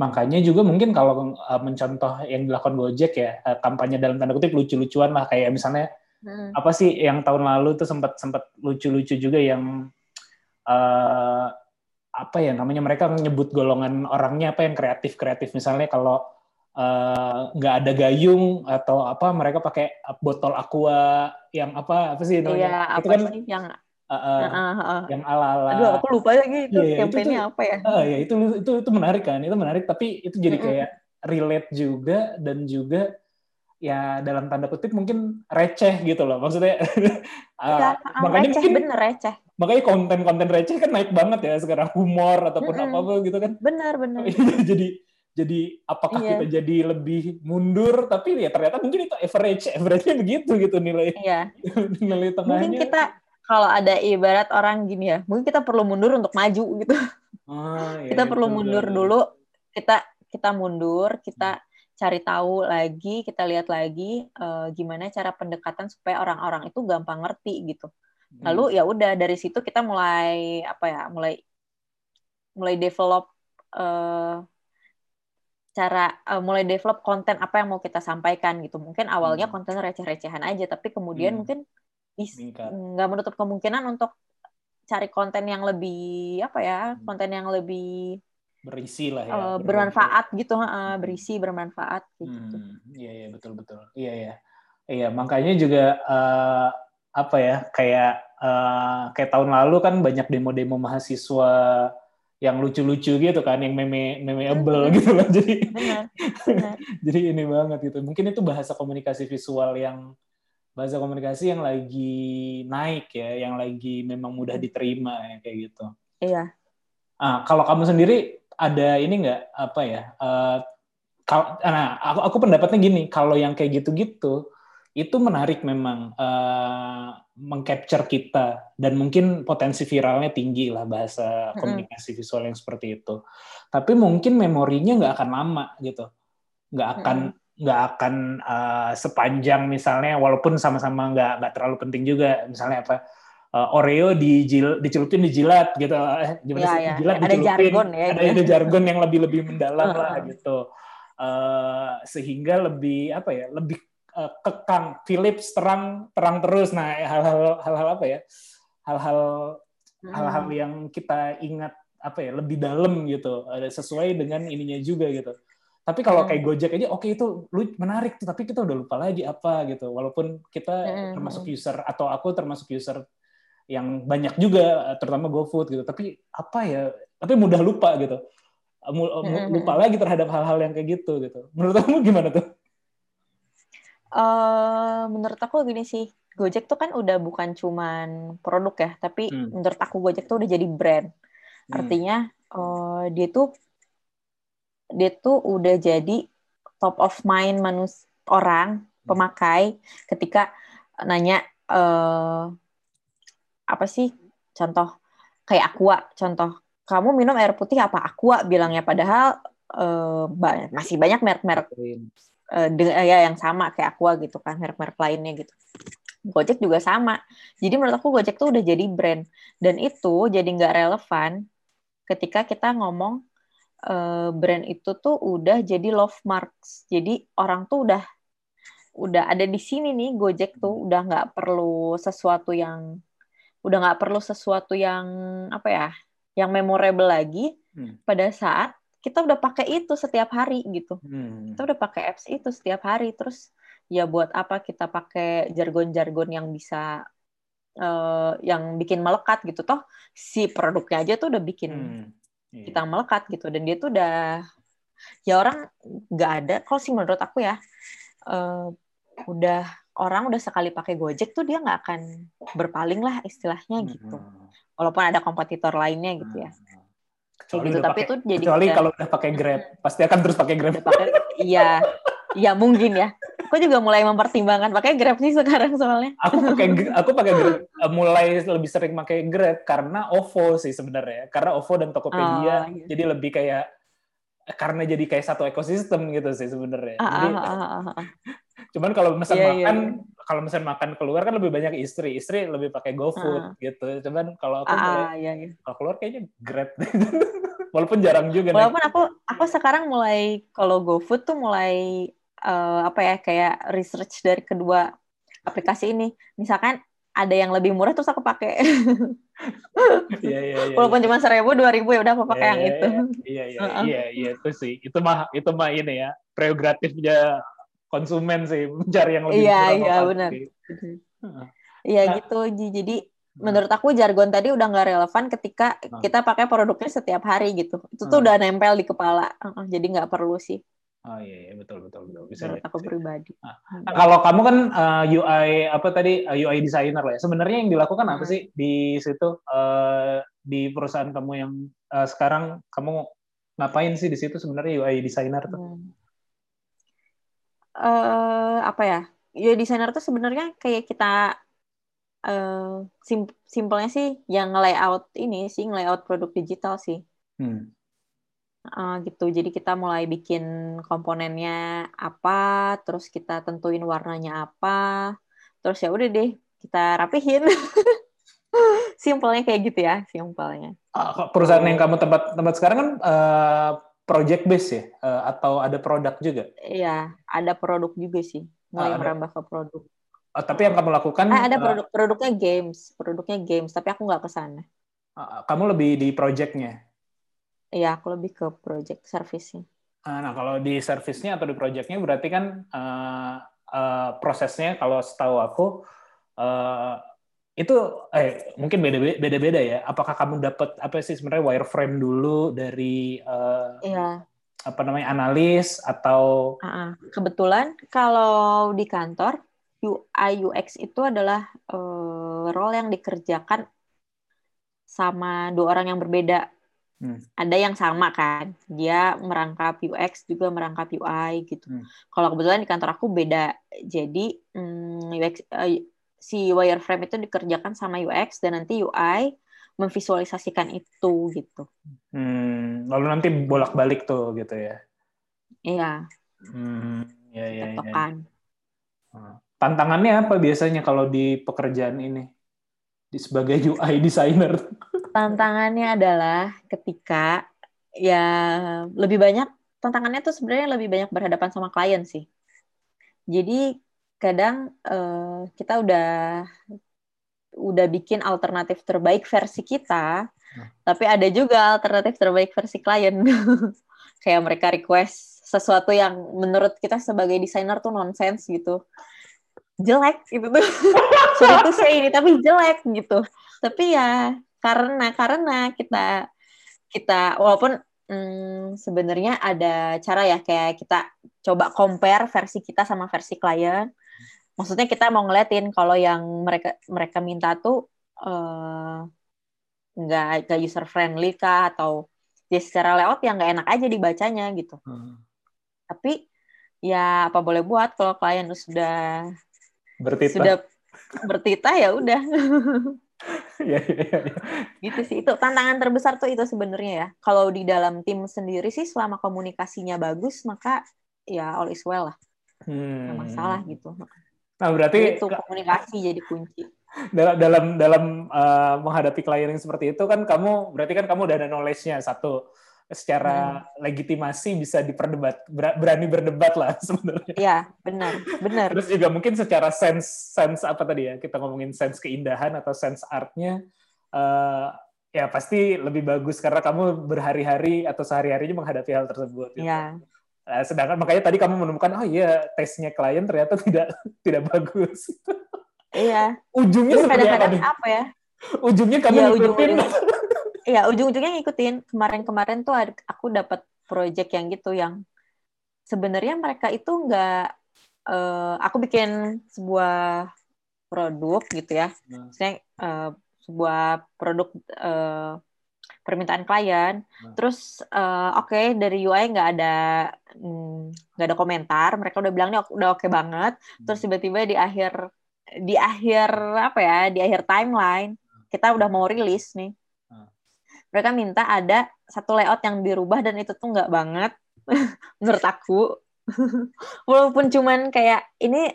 Speaker 1: Makanya juga mungkin kalau uh, mencontoh yang dilakukan Gojek ya, uh, kampanye dalam tanda kutip lucu-lucuan lah kayak misalnya
Speaker 5: Hmm.
Speaker 1: apa sih yang tahun lalu tuh sempat sempat lucu-lucu juga yang eh, apa ya namanya mereka menyebut golongan orangnya apa yang kreatif kreatif misalnya kalau nggak ada gayung atau apa mereka pakai botol aqua yang apa apa sih
Speaker 5: Iya,
Speaker 1: itu
Speaker 5: apa
Speaker 1: kan
Speaker 5: sih yang Ah, ah, ah.
Speaker 1: yang ala ala
Speaker 5: Aduh, aku lupa lagi itu
Speaker 1: Iya, itu
Speaker 5: campaign-nya
Speaker 1: tuh-
Speaker 5: apa ya.
Speaker 1: Ah, ya itu itu itu menarik kan itu menarik tapi itu jadi kayak relate juga dan juga ya dalam tanda kutip mungkin receh gitu loh maksudnya
Speaker 5: Iya,
Speaker 1: ah, makanya
Speaker 5: receh
Speaker 1: mungkin
Speaker 5: bener receh.
Speaker 1: makanya konten-konten receh kan naik banget ya sekarang humor ataupun
Speaker 5: Mm-mm.
Speaker 1: apa apa gitu kan
Speaker 5: Bener bener.
Speaker 1: jadi jadi apakah
Speaker 5: Iya.
Speaker 1: kita jadi lebih mundur tapi ya ternyata mungkin itu average average-nya begitu gitu nilai
Speaker 5: Iya.
Speaker 1: nilai tengahnya
Speaker 5: Mungkin kita kalau ada ibarat orang gini ya, mungkin kita perlu mundur untuk maju gitu.
Speaker 1: Ah, ya,
Speaker 5: kita perlu mundur
Speaker 1: udah-
Speaker 5: dulu. Kita kita mundur, kita cari tahu lagi, kita lihat lagi eh, gimana cara pendekatan supaya orang-orang itu gampang ngerti gitu.
Speaker 1: Hmm.
Speaker 5: Lalu ya udah dari situ kita mulai apa ya, mulai mulai develop eh, cara eh, mulai develop konten apa yang mau kita sampaikan gitu. Mungkin awalnya
Speaker 1: Hmm.
Speaker 5: konten receh-recehan aja, tapi kemudian
Speaker 1: Hmm.
Speaker 5: mungkin. Nggak menutup kemungkinan untuk cari konten yang lebih apa ya,
Speaker 1: Hmm.
Speaker 5: konten yang lebih
Speaker 1: berisi lah ya
Speaker 5: eh,
Speaker 1: ber-
Speaker 5: bermanfaat gitu, heeh, berisi bermanfaat gitu.
Speaker 1: Hmm, iya iya betul betul. Iya iya. Iya, makanya juga eh, apa ya kayak eh, kayak tahun lalu kan banyak demo-demo mahasiswa yang lucu-lucu gitu kan, yang meme memeable
Speaker 5: Hmm.
Speaker 1: gitu lah. Jadi
Speaker 5: Benar, benar.
Speaker 1: jadi ini banget gitu. Mungkin itu bahasa komunikasi visual yang bahasa komunikasi yang lagi naik ya, yang lagi memang mudah diterima ya kayak gitu.
Speaker 5: Iya.
Speaker 1: Ah, kalau kamu sendiri ada ini nggak apa ya? eh, kal- nah, aku, aku pendapatnya gini, kalau yang kayak gitu-gitu itu menarik memang eh, mengcapture kita dan mungkin potensi viralnya tinggi lah bahasa komunikasi visual yang seperti itu. Tapi mungkin memorinya nggak akan lama gitu, nggak akan nggak akan eh, sepanjang misalnya walaupun sama-sama nggak nggak terlalu penting juga. Misalnya apa eh, Oreo dijil, dicelupin dijilat gitu. Eh, gimana
Speaker 5: Iya,
Speaker 1: sih?
Speaker 5: iya.
Speaker 1: dijilat
Speaker 5: Ada
Speaker 1: dicelupin.
Speaker 5: jargon ya,
Speaker 1: ada
Speaker 5: gitu.
Speaker 1: ada jargon yang lebih lebih mendalam lah gitu. Eh, sehingga lebih apa ya lebih eh, kekang. Philips terang terang terus. Nah hal-hal hal-hal apa ya hal-hal
Speaker 5: Hmm.
Speaker 1: hal-hal yang kita ingat apa ya lebih dalam gitu. Ada sesuai dengan ininya juga gitu tapi kalau
Speaker 5: Hmm.
Speaker 1: kayak Gojek aja oke itu lu menarik tuh tapi kita udah lupa lagi apa gitu walaupun kita
Speaker 5: Hmm.
Speaker 1: termasuk user atau aku termasuk user yang banyak juga terutama GoFood gitu tapi apa ya tapi mudah lupa gitu
Speaker 5: Hmm.
Speaker 1: lupa lagi terhadap hal-hal yang kayak gitu gitu menurut kamu gimana tuh
Speaker 5: Eh, menurut aku gini sih, Gojek tuh kan udah bukan cuman produk ya, tapi
Speaker 1: Hmm.
Speaker 5: menurut aku Gojek tuh udah jadi brand.
Speaker 1: Hmm.
Speaker 5: Artinya eh, dia tuh dia tuh udah jadi top of mind manus orang pemakai ketika nanya eh, apa sih contoh kayak aqua contoh kamu minum air putih apa aqua bilangnya padahal ba- masih banyak merek-merek dengan ya yang sama kayak Aqua gitu kan merek-merek lainnya gitu. Gojek juga sama. Jadi menurut aku Gojek tuh udah jadi brand dan itu jadi nggak relevan ketika kita ngomong eh, brand itu tuh udah jadi love marks. Jadi orang tuh udah udah ada di sini nih Gojek tuh udah nggak perlu sesuatu yang udah nggak perlu sesuatu yang apa ya yang memorable lagi
Speaker 1: Hmm.
Speaker 5: pada saat kita udah pakai itu setiap hari gitu
Speaker 1: Hmm.
Speaker 5: kita udah pakai apps itu setiap hari terus ya buat apa kita pakai jargon-jargon yang bisa eh, yang bikin melekat gitu toh si produknya aja tuh udah bikin
Speaker 1: Hmm. Iya.
Speaker 5: kita melekat gitu dan dia tuh udah ya orang nggak ada kalau sih menurut aku ya eh, udah orang udah sekali pakai Gojek tuh dia nggak akan berpaling lah istilahnya gitu.
Speaker 1: Hmm.
Speaker 5: Walaupun ada kompetitor lainnya gitu ya.
Speaker 1: Kecuali
Speaker 5: gitu, tapi
Speaker 1: pakai-
Speaker 5: itu jadi
Speaker 1: kecuali kalau udah pakai Grab, pasti akan terus pakai Grab.
Speaker 5: Pakai iya iya mungkin ya aku juga mulai mempertimbangkan pakai grab sih sekarang soalnya
Speaker 1: Aku pakai aku pakai Grab eh, mulai lebih sering pakai Grab karena OVO sih sebenarnya. Karena OVO dan Tokopedia
Speaker 5: Oh, iya.
Speaker 1: jadi lebih kayak karena jadi kayak satu ekosistem gitu sih sebenarnya.
Speaker 5: Ah,
Speaker 1: Jadi
Speaker 5: ah, ah, ah, ah.
Speaker 1: cuman kalau
Speaker 5: Iya, iya,
Speaker 1: makan kalau misalnya makan keluar kan lebih banyak istri. Istri lebih pakai GoFood gitu. Cuman kalau aku
Speaker 5: Ah, ah, iya, iya.
Speaker 1: kalau keluar kayaknya Grab. Walaupun jarang juga naik.
Speaker 5: walaupun aku aku sekarang mulai kalau GoFood tuh mulai eh, apa ya kayak research dari kedua aplikasi ini misalkan ada yang lebih murah terus aku pakai
Speaker 1: Iya iya iya.
Speaker 5: walaupun cuma seribu dua ribu ya udah aku pakai
Speaker 1: Iya,
Speaker 5: yang
Speaker 1: iya,
Speaker 5: itu
Speaker 1: Iya iya
Speaker 5: Heeh.
Speaker 1: iya iya itu sih. Itu mah itu mah ini ya prerogatifnya konsumen sih mencari yang lebih
Speaker 5: Iya,
Speaker 1: murah
Speaker 5: iya,
Speaker 1: apa
Speaker 5: benar. Iya
Speaker 1: Nah.
Speaker 5: gitu jadi menurut aku jargon tadi udah nggak relevan ketika
Speaker 1: Hmm.
Speaker 5: kita pakai produknya setiap hari gitu itu tuh
Speaker 1: Hmm.
Speaker 5: udah nempel di kepala Heeh, jadi nggak perlu sih
Speaker 1: Oh iya, iya betul betul betul bisa.
Speaker 5: menurut aku pribadi
Speaker 1: Nah, kalau kamu kan uh, UI apa tadi uh, UI designer lah ya. Sebenarnya yang dilakukan apa
Speaker 5: Hmm.
Speaker 1: sih di situ uh, di perusahaan kamu yang uh, sekarang kamu ngapain sih di situ sebenarnya UI designer tuh?
Speaker 5: Hmm. eh apa ya? Ya desainer tuh sebenarnya kayak kita eh sim- simpelnya sih yang layout ini sih layout produk digital sih.
Speaker 1: Hmm.
Speaker 5: Eh, gitu. Jadi kita mulai bikin komponennya apa, terus kita tentuin warnanya apa, terus ya udah deh kita rapihin. Simpelnya kayak gitu ya, simpelnya.
Speaker 1: Ah, perusahaan yang kamu tempat tempat sekarang kan uh, project base ya Uh, atau ada produk juga.
Speaker 5: Iya, ada produk juga sih. Mulai
Speaker 1: ada.
Speaker 5: merambah ke produk.
Speaker 1: Uh, tapi yang kamu lakukan
Speaker 5: Ah, ada
Speaker 1: uh,
Speaker 5: produk produknya games, produknya games, tapi aku nggak ke sana.
Speaker 1: uh, kamu lebih di projectnya.
Speaker 5: Iya, aku lebih ke project service-nya.
Speaker 1: Ah, Nah, kalau di servisnya atau di projectnya berarti kan uh, uh, prosesnya kalau setahu aku uh, itu eh mungkin beda beda-beda ya. Apakah kamu dapat apa sih sebenarnya wireframe dulu dari uh,
Speaker 5: Iya,
Speaker 1: apa namanya analis atau
Speaker 5: ah, kebetulan kalau di kantor UI UX itu adalah eh, role yang dikerjakan sama dua orang yang berbeda.
Speaker 1: Hmm.
Speaker 5: Ada yang sama kan, dia merangkap UX juga merangkap UI gitu.
Speaker 1: Hmm.
Speaker 5: Kalau kebetulan di kantor aku beda, jadi mm, UX eh, si wireframe itu dikerjakan sama UX dan nanti UI memvisualisasikan itu gitu.
Speaker 1: hmm, lalu nanti bolak-balik tuh gitu ya.
Speaker 5: Iya,
Speaker 1: Hmm, ya, ya, ya. Tantangannya apa biasanya kalau di pekerjaan ini di sebagai UI designer?
Speaker 5: Tantangannya adalah ketika ya lebih banyak tantangannya tuh sebenarnya lebih banyak berhadapan sama klien sih. Jadi kadang eh, kita udah udah bikin alternatif terbaik versi kita, tapi ada juga alternatif terbaik versi klien. Kayak mereka request sesuatu yang menurut kita sebagai desainer tuh nonsens gitu. Jelek gitu tuh. Sorry tuh saya ini tapi jelek gitu. Tapi ya karena karena kita kita walaupun hmm, sebenarnya ada cara ya kayak kita coba compare versi kita sama versi klien. Maksudnya kita mau ngeliatin kalau yang mereka mereka minta tuh eh, nggak nggak user friendly kah? Atau ya secara layout yang nggak enak aja dibacanya gitu. Tapi ya apa boleh buat kalau klien sudah
Speaker 1: Bertitah.
Speaker 5: sudah bertitah ya udah
Speaker 1: ya, ya, ya, ya.
Speaker 5: gitu sih. Itu tantangan terbesar tuh itu sebenarnya ya. Kalau di dalam tim sendiri sih selama komunikasinya bagus maka ya all is well lah.
Speaker 1: Hmm.
Speaker 5: nggak masalah gitu.
Speaker 1: Nah, berarti
Speaker 5: itu komunikasi jadi kunci.
Speaker 1: Dalam dalam dalam uh, menghadapi klien yang seperti itu kan kamu berarti kan kamu udah ada knowledge-nya satu secara legitimasi bisa diperdebat ber- berani berdebat lah sebenarnya.
Speaker 5: ya benar benar
Speaker 1: Terus juga mungkin secara sense sense apa tadi ya kita ngomongin sense keindahan atau sense artnya uh, ya pasti lebih bagus karena kamu berhari-hari atau sehari-harinya menghadapi hal tersebut. gitu.
Speaker 5: ya
Speaker 1: Nah, sedangkan makanya tadi kamu menemukan oh iya tesnya klien ternyata tidak tidak bagus.
Speaker 5: iya
Speaker 1: Ujungnya seperti apa
Speaker 5: kadang-kadang
Speaker 1: nih?
Speaker 5: apa ya
Speaker 1: Ujungnya kamu
Speaker 5: Iya,
Speaker 1: ngikutin
Speaker 5: ujung-ujungnya. Iya, ujung-ujungnya ngikutin. Kemarin-kemarin tuh aku dapat project yang gitu yang sebenarnya mereka itu nggak eh, aku bikin sebuah produk gitu ya.
Speaker 1: Nah.
Speaker 5: Maksudnya eh, sebuah produk eh, permintaan klien.
Speaker 1: Nah.
Speaker 5: Terus eh, oke dari UI nggak ada mm, nggak ada komentar. Mereka udah bilang ini udah oke banget. Terus tiba-tiba di akhir di akhir apa ya di akhir timeline kita udah mau rilis nih. Mereka minta ada satu layout yang dirubah dan itu tuh nggak banget menurut aku. Walaupun cuman kayak ini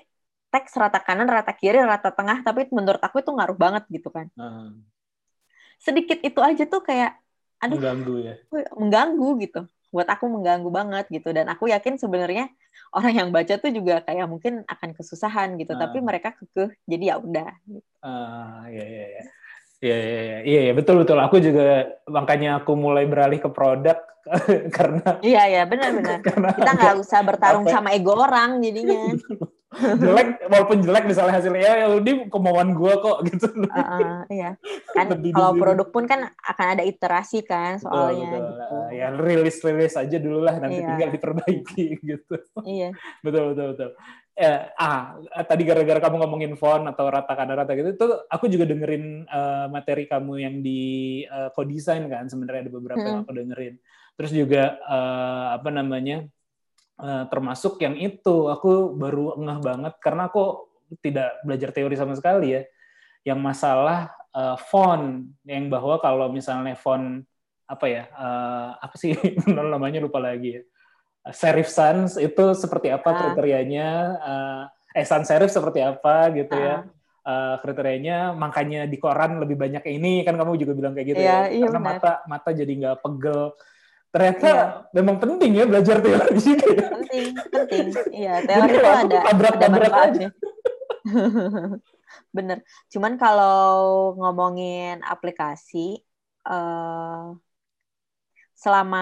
Speaker 5: teks rata kanan, rata kiri, rata tengah, tapi menurut aku itu ngaruh banget gitu kan. Sedikit itu aja tuh kayak aduh
Speaker 1: mengganggu ya.
Speaker 5: mengganggu gitu. Buat aku mengganggu banget gitu dan aku yakin sebenarnya orang yang baca tuh juga kayak mungkin akan kesusahan gitu,
Speaker 1: Ah.
Speaker 5: tapi mereka kekeh. Jadi ya udah.
Speaker 1: Ah, iya iya iya. Iya iya iya iya iya, betul betul. Aku juga makanya aku mulai beralih ke produk karena
Speaker 5: Iya ya, benar-benar.
Speaker 1: karena
Speaker 5: Kita nggak usah bertarung
Speaker 1: Apa?
Speaker 5: sama ego orang jadinya.
Speaker 1: jelek walaupun jelek misalnya hasilnya ya ya ini kemauan gua kok gitu.
Speaker 5: Heeh, iya. Kan kalau produk pun kan akan ada iterasi kan
Speaker 1: Betul,
Speaker 5: soalnya
Speaker 1: betul.
Speaker 5: gitu.
Speaker 1: Ah, ya rilis rilis aja dulu lah nanti
Speaker 5: Iya.
Speaker 1: tinggal diperbaiki gitu.
Speaker 5: Iya.
Speaker 1: betul betul betul. Ya, ah tadi gara-gara kamu ngomongin font atau rata kanan rata gitu, tuh aku juga dengerin eh, materi kamu yang di eh, co-design kan sebenarnya ada beberapa yang aku dengerin. Terus juga eh, apa namanya eh, termasuk yang itu aku baru ngeh banget karena aku tidak belajar teori sama sekali ya. Yang masalah eh, font yang bahwa kalau misalnya font apa ya eh, apa sih namanya lupa lagi ya serif sans itu seperti apa
Speaker 5: Ah.
Speaker 1: kriterianya eh, eh sans serif seperti apa gitu ya
Speaker 5: Ah.
Speaker 1: Eh, kriterianya makanya di koran lebih banyak ini kan kamu juga bilang kayak gitu
Speaker 5: Iya,
Speaker 1: ya
Speaker 5: iya
Speaker 1: karena
Speaker 5: benar.
Speaker 1: mata mata jadi nggak pegel ternyata
Speaker 5: Iya.
Speaker 1: memang penting ya belajar teori juga ya.
Speaker 5: penting penting iya teori itu ada ada
Speaker 1: tabrak-tabrak
Speaker 5: manfaatnya bener cuman kalau ngomongin aplikasi eh selama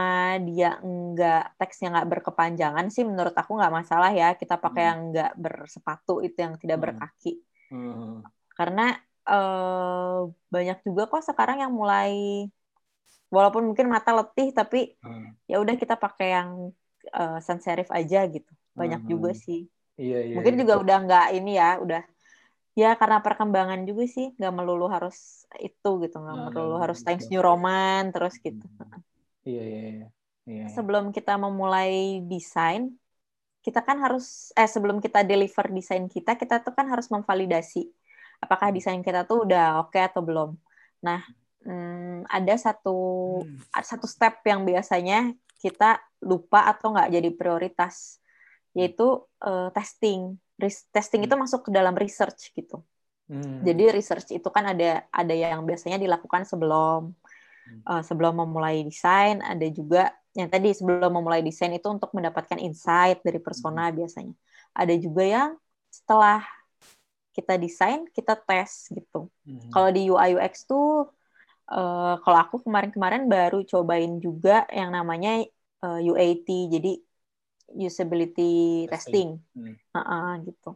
Speaker 5: dia enggak teksnya nggak berkepanjangan sih menurut aku nggak masalah ya kita pakai
Speaker 1: Hmm.
Speaker 5: yang nggak bersepatu itu yang tidak
Speaker 1: Hmm.
Speaker 5: berkaki
Speaker 1: Hmm.
Speaker 5: karena eh banyak juga kok sekarang yang mulai walaupun mungkin mata letih tapi
Speaker 1: Hmm.
Speaker 5: ya udah kita pakai yang eh, sans serif aja gitu banyak
Speaker 1: Hmm.
Speaker 5: juga sih
Speaker 1: iya iya
Speaker 5: mungkin
Speaker 1: iya.
Speaker 5: juga udah nggak ini ya udah ya karena perkembangan juga sih nggak melulu harus itu gitu nggak
Speaker 1: Ah,
Speaker 5: melulu
Speaker 1: nggak
Speaker 5: harus
Speaker 1: melulu.
Speaker 5: Times New Roman terus gitu
Speaker 1: Hmm. Iya iya iya. Iya
Speaker 5: sebelum kita memulai desain kita kan harus eh sebelum kita deliver desain kita kita tuh kan harus memvalidasi apakah desain kita tuh udah oke atau belum. Nah hmm, ada satu
Speaker 1: Hmm.
Speaker 5: satu step yang biasanya kita lupa atau nggak jadi prioritas yaitu eh, testing. Ris- testing itu masuk ke dalam research gitu.
Speaker 1: Hmm.
Speaker 5: jadi research itu kan ada ada yang biasanya dilakukan sebelum Eh, sebelum memulai desain, ada juga yang tadi sebelum memulai desain itu untuk mendapatkan insight dari persona
Speaker 1: Hmm.
Speaker 5: biasanya. Ada juga yang setelah kita desain kita tes gitu.
Speaker 1: Hmm.
Speaker 5: Kalau di UI UX tuh eh, kalau aku kemarin-kemarin baru cobain juga yang namanya eh, UAT, jadi usability
Speaker 1: Testing.
Speaker 5: testing,
Speaker 1: Hmm.
Speaker 5: Heeh, gitu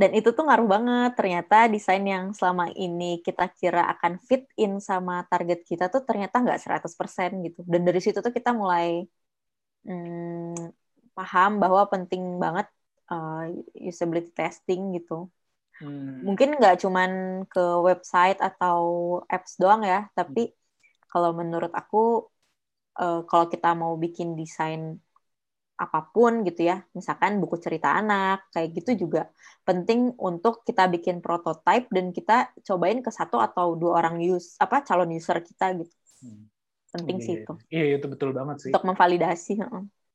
Speaker 5: dan itu tuh ngaruh banget. Ternyata desain yang selama ini kita kira akan fit in sama target kita tuh ternyata nggak 100% gitu. Dan dari situ tuh kita mulai hmm, paham bahwa penting banget uh, usability testing gitu.
Speaker 1: Hmm.
Speaker 5: mungkin nggak cuman ke website atau apps doang ya tapi kalau menurut aku uh, kalau kita mau bikin desain apa pun gitu ya, misalkan buku cerita anak, kayak gitu juga penting untuk kita bikin prototype dan kita cobain ke satu atau dua orang use apa calon user kita gitu.
Speaker 1: Hmm.
Speaker 5: Penting
Speaker 1: Iya,
Speaker 5: sih
Speaker 1: iya.
Speaker 5: itu
Speaker 1: Iya, itu betul banget sih.
Speaker 5: untuk memvalidasi.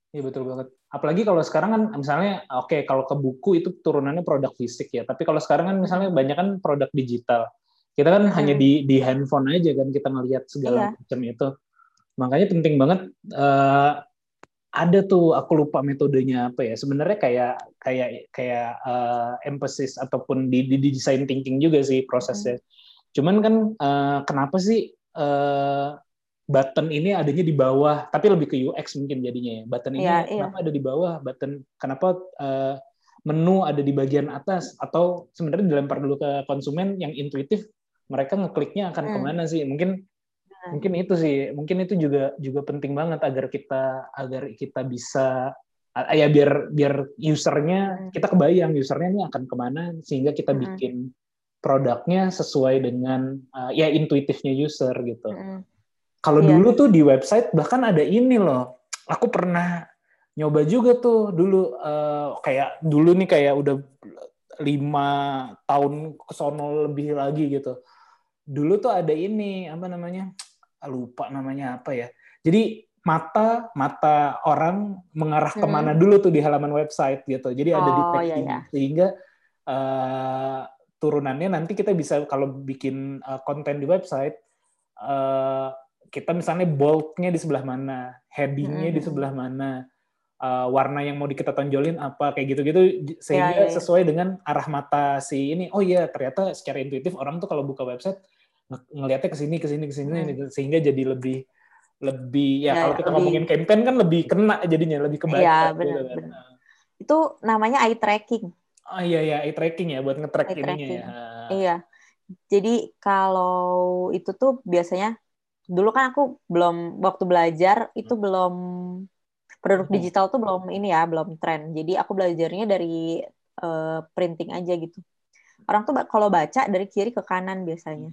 Speaker 1: Iya betul banget. Apalagi kalau sekarang kan misalnya oke kalau ke buku itu turunannya produk fisik ya. Tapi kalau sekarang kan misalnya banyak kan produk digital. Kita kan hanya
Speaker 5: Hmm.
Speaker 1: di di handphone aja kan kita ngelihat
Speaker 5: Iya.
Speaker 1: segala macam itu. Makanya penting banget eh, ada tuh aku lupa metodenya apa ya. Sebenarnya kayak kayak kayak eh, emphasis ataupun di, di di design thinking juga sih prosesnya.
Speaker 5: Hmm.
Speaker 1: Cuman kan eh, kenapa sih eh, button ini adanya di bawah, tapi lebih ke UX mungkin jadinya ya. Button ini
Speaker 5: Iya, iya.
Speaker 1: kenapa ada di bawah? Button kenapa eh, menu ada di bagian atas? Atau sebenarnya dilempar dulu ke konsumen yang intuitif, mereka ngekliknya akan
Speaker 5: Hmm.
Speaker 1: ke mana sih? Mungkin mungkin itu sih, mungkin itu juga juga penting banget agar kita agar kita bisa ya biar biar usernya
Speaker 5: Hmm.
Speaker 1: kita kebayang usernya ini akan ke mana sehingga kita
Speaker 5: Hmm.
Speaker 1: bikin produknya sesuai dengan uh, ya intuitifnya user gitu.
Speaker 5: Mm-mm.
Speaker 1: Kalau
Speaker 5: Iya.
Speaker 1: dulu tuh di website bahkan ada ini loh. Aku pernah nyoba juga tuh dulu eh, kayak dulu nih kayak udah lima tahun ke sono lebih lagi gitu. Dulu tuh ada ini apa namanya? Lupa namanya apa ya. Jadi mata mata orang mengarah
Speaker 5: Hmm.
Speaker 1: ke mana dulu tuh di halaman website gitu. Jadi ada
Speaker 5: Oh,
Speaker 1: deteksi
Speaker 5: iya, iya.
Speaker 1: sehingga eh, turunannya nanti kita bisa kalau bikin eh, konten di website eh, kita misalnya boldnya di sebelah mana, headingnya di
Speaker 5: Mhm.
Speaker 1: sebelah mana, eh, warna yang mau kita tonjolin apa kayak gitu-gitu j- sehingga
Speaker 5: iya, iya.
Speaker 1: sesuai dengan arah mata si ini. Oh iya ternyata secara intuitif orang tuh kalau buka website ngelihatnya ke sini ke sini ke sini
Speaker 5: Hmm.
Speaker 1: gitu. sehingga jadi lebih lebih ya,
Speaker 5: Ya,
Speaker 1: kalau kita
Speaker 5: lebih-
Speaker 1: ngomongin campaign kan lebih kena jadinya lebih kebaca
Speaker 5: Iya,
Speaker 1: gitu
Speaker 5: benar,
Speaker 1: kan.
Speaker 5: Itu namanya eye tracking.
Speaker 1: Oh iya iya eye tracking ya buat nge-track
Speaker 5: Eye
Speaker 1: ininya ya.
Speaker 5: Iya. Jadi kalau itu tuh biasanya dulu kan aku belum waktu belajar itu belum produk
Speaker 1: Hmm.
Speaker 5: digital tuh belum ini ya, belum tren. Jadi aku belajarnya dari eh, printing aja gitu. Orang tuh kalau baca dari kiri ke kanan biasanya.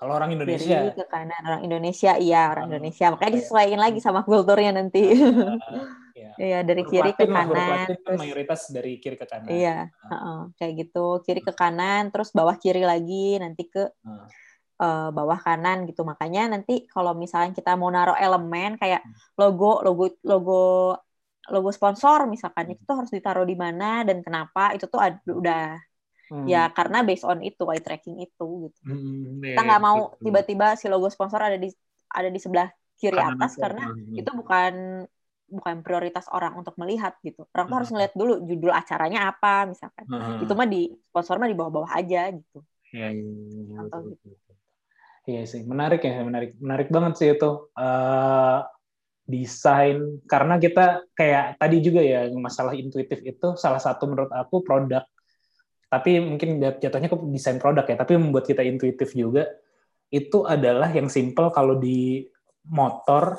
Speaker 1: Kalau orang
Speaker 5: Kiri
Speaker 1: Indonesia
Speaker 5: ke kanan orang Indonesia, iya orang Indonesia. Makanya
Speaker 1: apa ya?
Speaker 5: disesuaikan lagi sama kulturnya nanti.
Speaker 1: ya.
Speaker 5: Iya, dari
Speaker 1: Huruf
Speaker 5: kiri ke
Speaker 1: lah,
Speaker 5: kanan.
Speaker 1: Kan
Speaker 5: terus-
Speaker 1: mayoritas dari kiri ke kanan.
Speaker 5: Iya, heeh, kayak gitu. Kiri ke kanan, terus bawah kiri lagi, nanti ke
Speaker 1: Hmm.
Speaker 5: eh, bawah kanan gitu. Makanya nanti kalau misalnya kita mau naruh elemen kayak
Speaker 1: Hmm.
Speaker 5: logo, logo, logo, logo sponsor
Speaker 1: Hmm.
Speaker 5: misalkan itu tuh harus ditaruh di mana dan kenapa itu tuh udah
Speaker 1: Hmm.
Speaker 5: ya karena based on itu eye tracking itu gitu.
Speaker 1: Hmm,
Speaker 5: Kita
Speaker 1: iya,
Speaker 5: nggak mau tiba-tiba si logo sponsor ada di ada di sebelah kiri
Speaker 1: Kanan
Speaker 5: atas
Speaker 1: aja.
Speaker 5: karena
Speaker 1: Hmm.
Speaker 5: itu bukan bukan prioritas orang untuk melihat gitu. Orang tuh harus
Speaker 1: Hmm.
Speaker 5: ngeliat dulu judul acaranya apa misalkan.
Speaker 1: Hmm.
Speaker 5: Itu mah di sponsor mah di bawah-bawah aja gitu.
Speaker 1: Iya, iya, iya,
Speaker 5: gitu.
Speaker 1: Iya sih, menarik ya, menarik, menarik banget sih itu Eh, desain karena kita kayak tadi juga ya masalah intuitif itu salah satu menurut aku produk. Tapi mungkin jatuhnya ke desain produk ya, tapi membuat kita intuitif juga itu adalah yang simple kalau di motor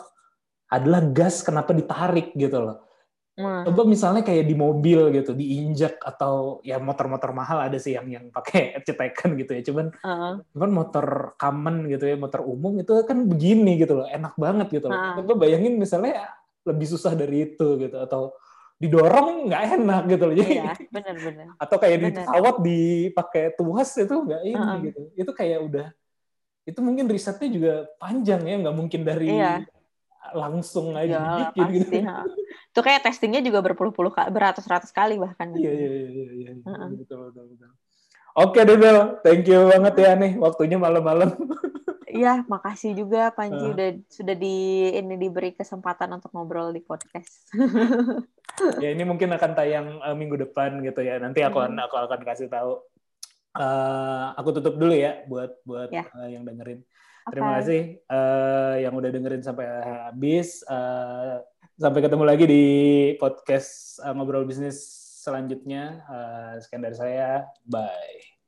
Speaker 1: adalah gas kenapa ditarik gitu loh.
Speaker 5: Nah,
Speaker 1: Coba misalnya kayak di mobil gitu, diinjak atau ya motor-motor mahal ada sih yang yang pakai cetekan gitu ya. Cuman
Speaker 5: heeh.
Speaker 1: cuman motor common gitu ya, motor umum itu kan begini gitu loh, enak banget gitu loh.
Speaker 5: Ah.
Speaker 1: Coba bayangin misalnya lebih susah dari itu gitu atau didorong nggak enak gitu loh. Jadi
Speaker 5: Iya, benar-benar.
Speaker 1: atau kayak di
Speaker 5: bener.
Speaker 1: pesawat dipakai tuas itu nggak ini
Speaker 5: Heeh.
Speaker 1: gitu. Itu kayak udah itu mungkin risetnya juga panjang ya, nggak mungkin dari
Speaker 5: Iya.
Speaker 1: langsung aja
Speaker 5: Ya,
Speaker 1: dibikin
Speaker 5: pasti.
Speaker 1: gitu.
Speaker 5: ha. Itu kayak testingnya juga berpuluh-puluh beratus-ratus kali bahkan.
Speaker 1: Iya iya iya iya iya.
Speaker 5: Heeh.
Speaker 1: betul betul betul. Oke deh Bel, thank you banget ya nih waktunya malam-malam.
Speaker 5: Iya, makasih juga Panji
Speaker 1: Ah.
Speaker 5: udah sudah di ini diberi kesempatan untuk ngobrol di podcast.
Speaker 1: ya ini mungkin akan tayang eh, minggu depan gitu ya. Nanti aku
Speaker 5: Hmm.
Speaker 1: aku akan kasih tahu. Eh, aku tutup dulu ya buat buat
Speaker 5: Ya.
Speaker 1: eh, yang dengerin. Terima
Speaker 5: Oke.
Speaker 1: kasih eh, yang udah dengerin sampai habis. Eh, sampai ketemu lagi di podcast eh, ngobrol bisnis selanjutnya. Eh, sekian dari saya. Bye.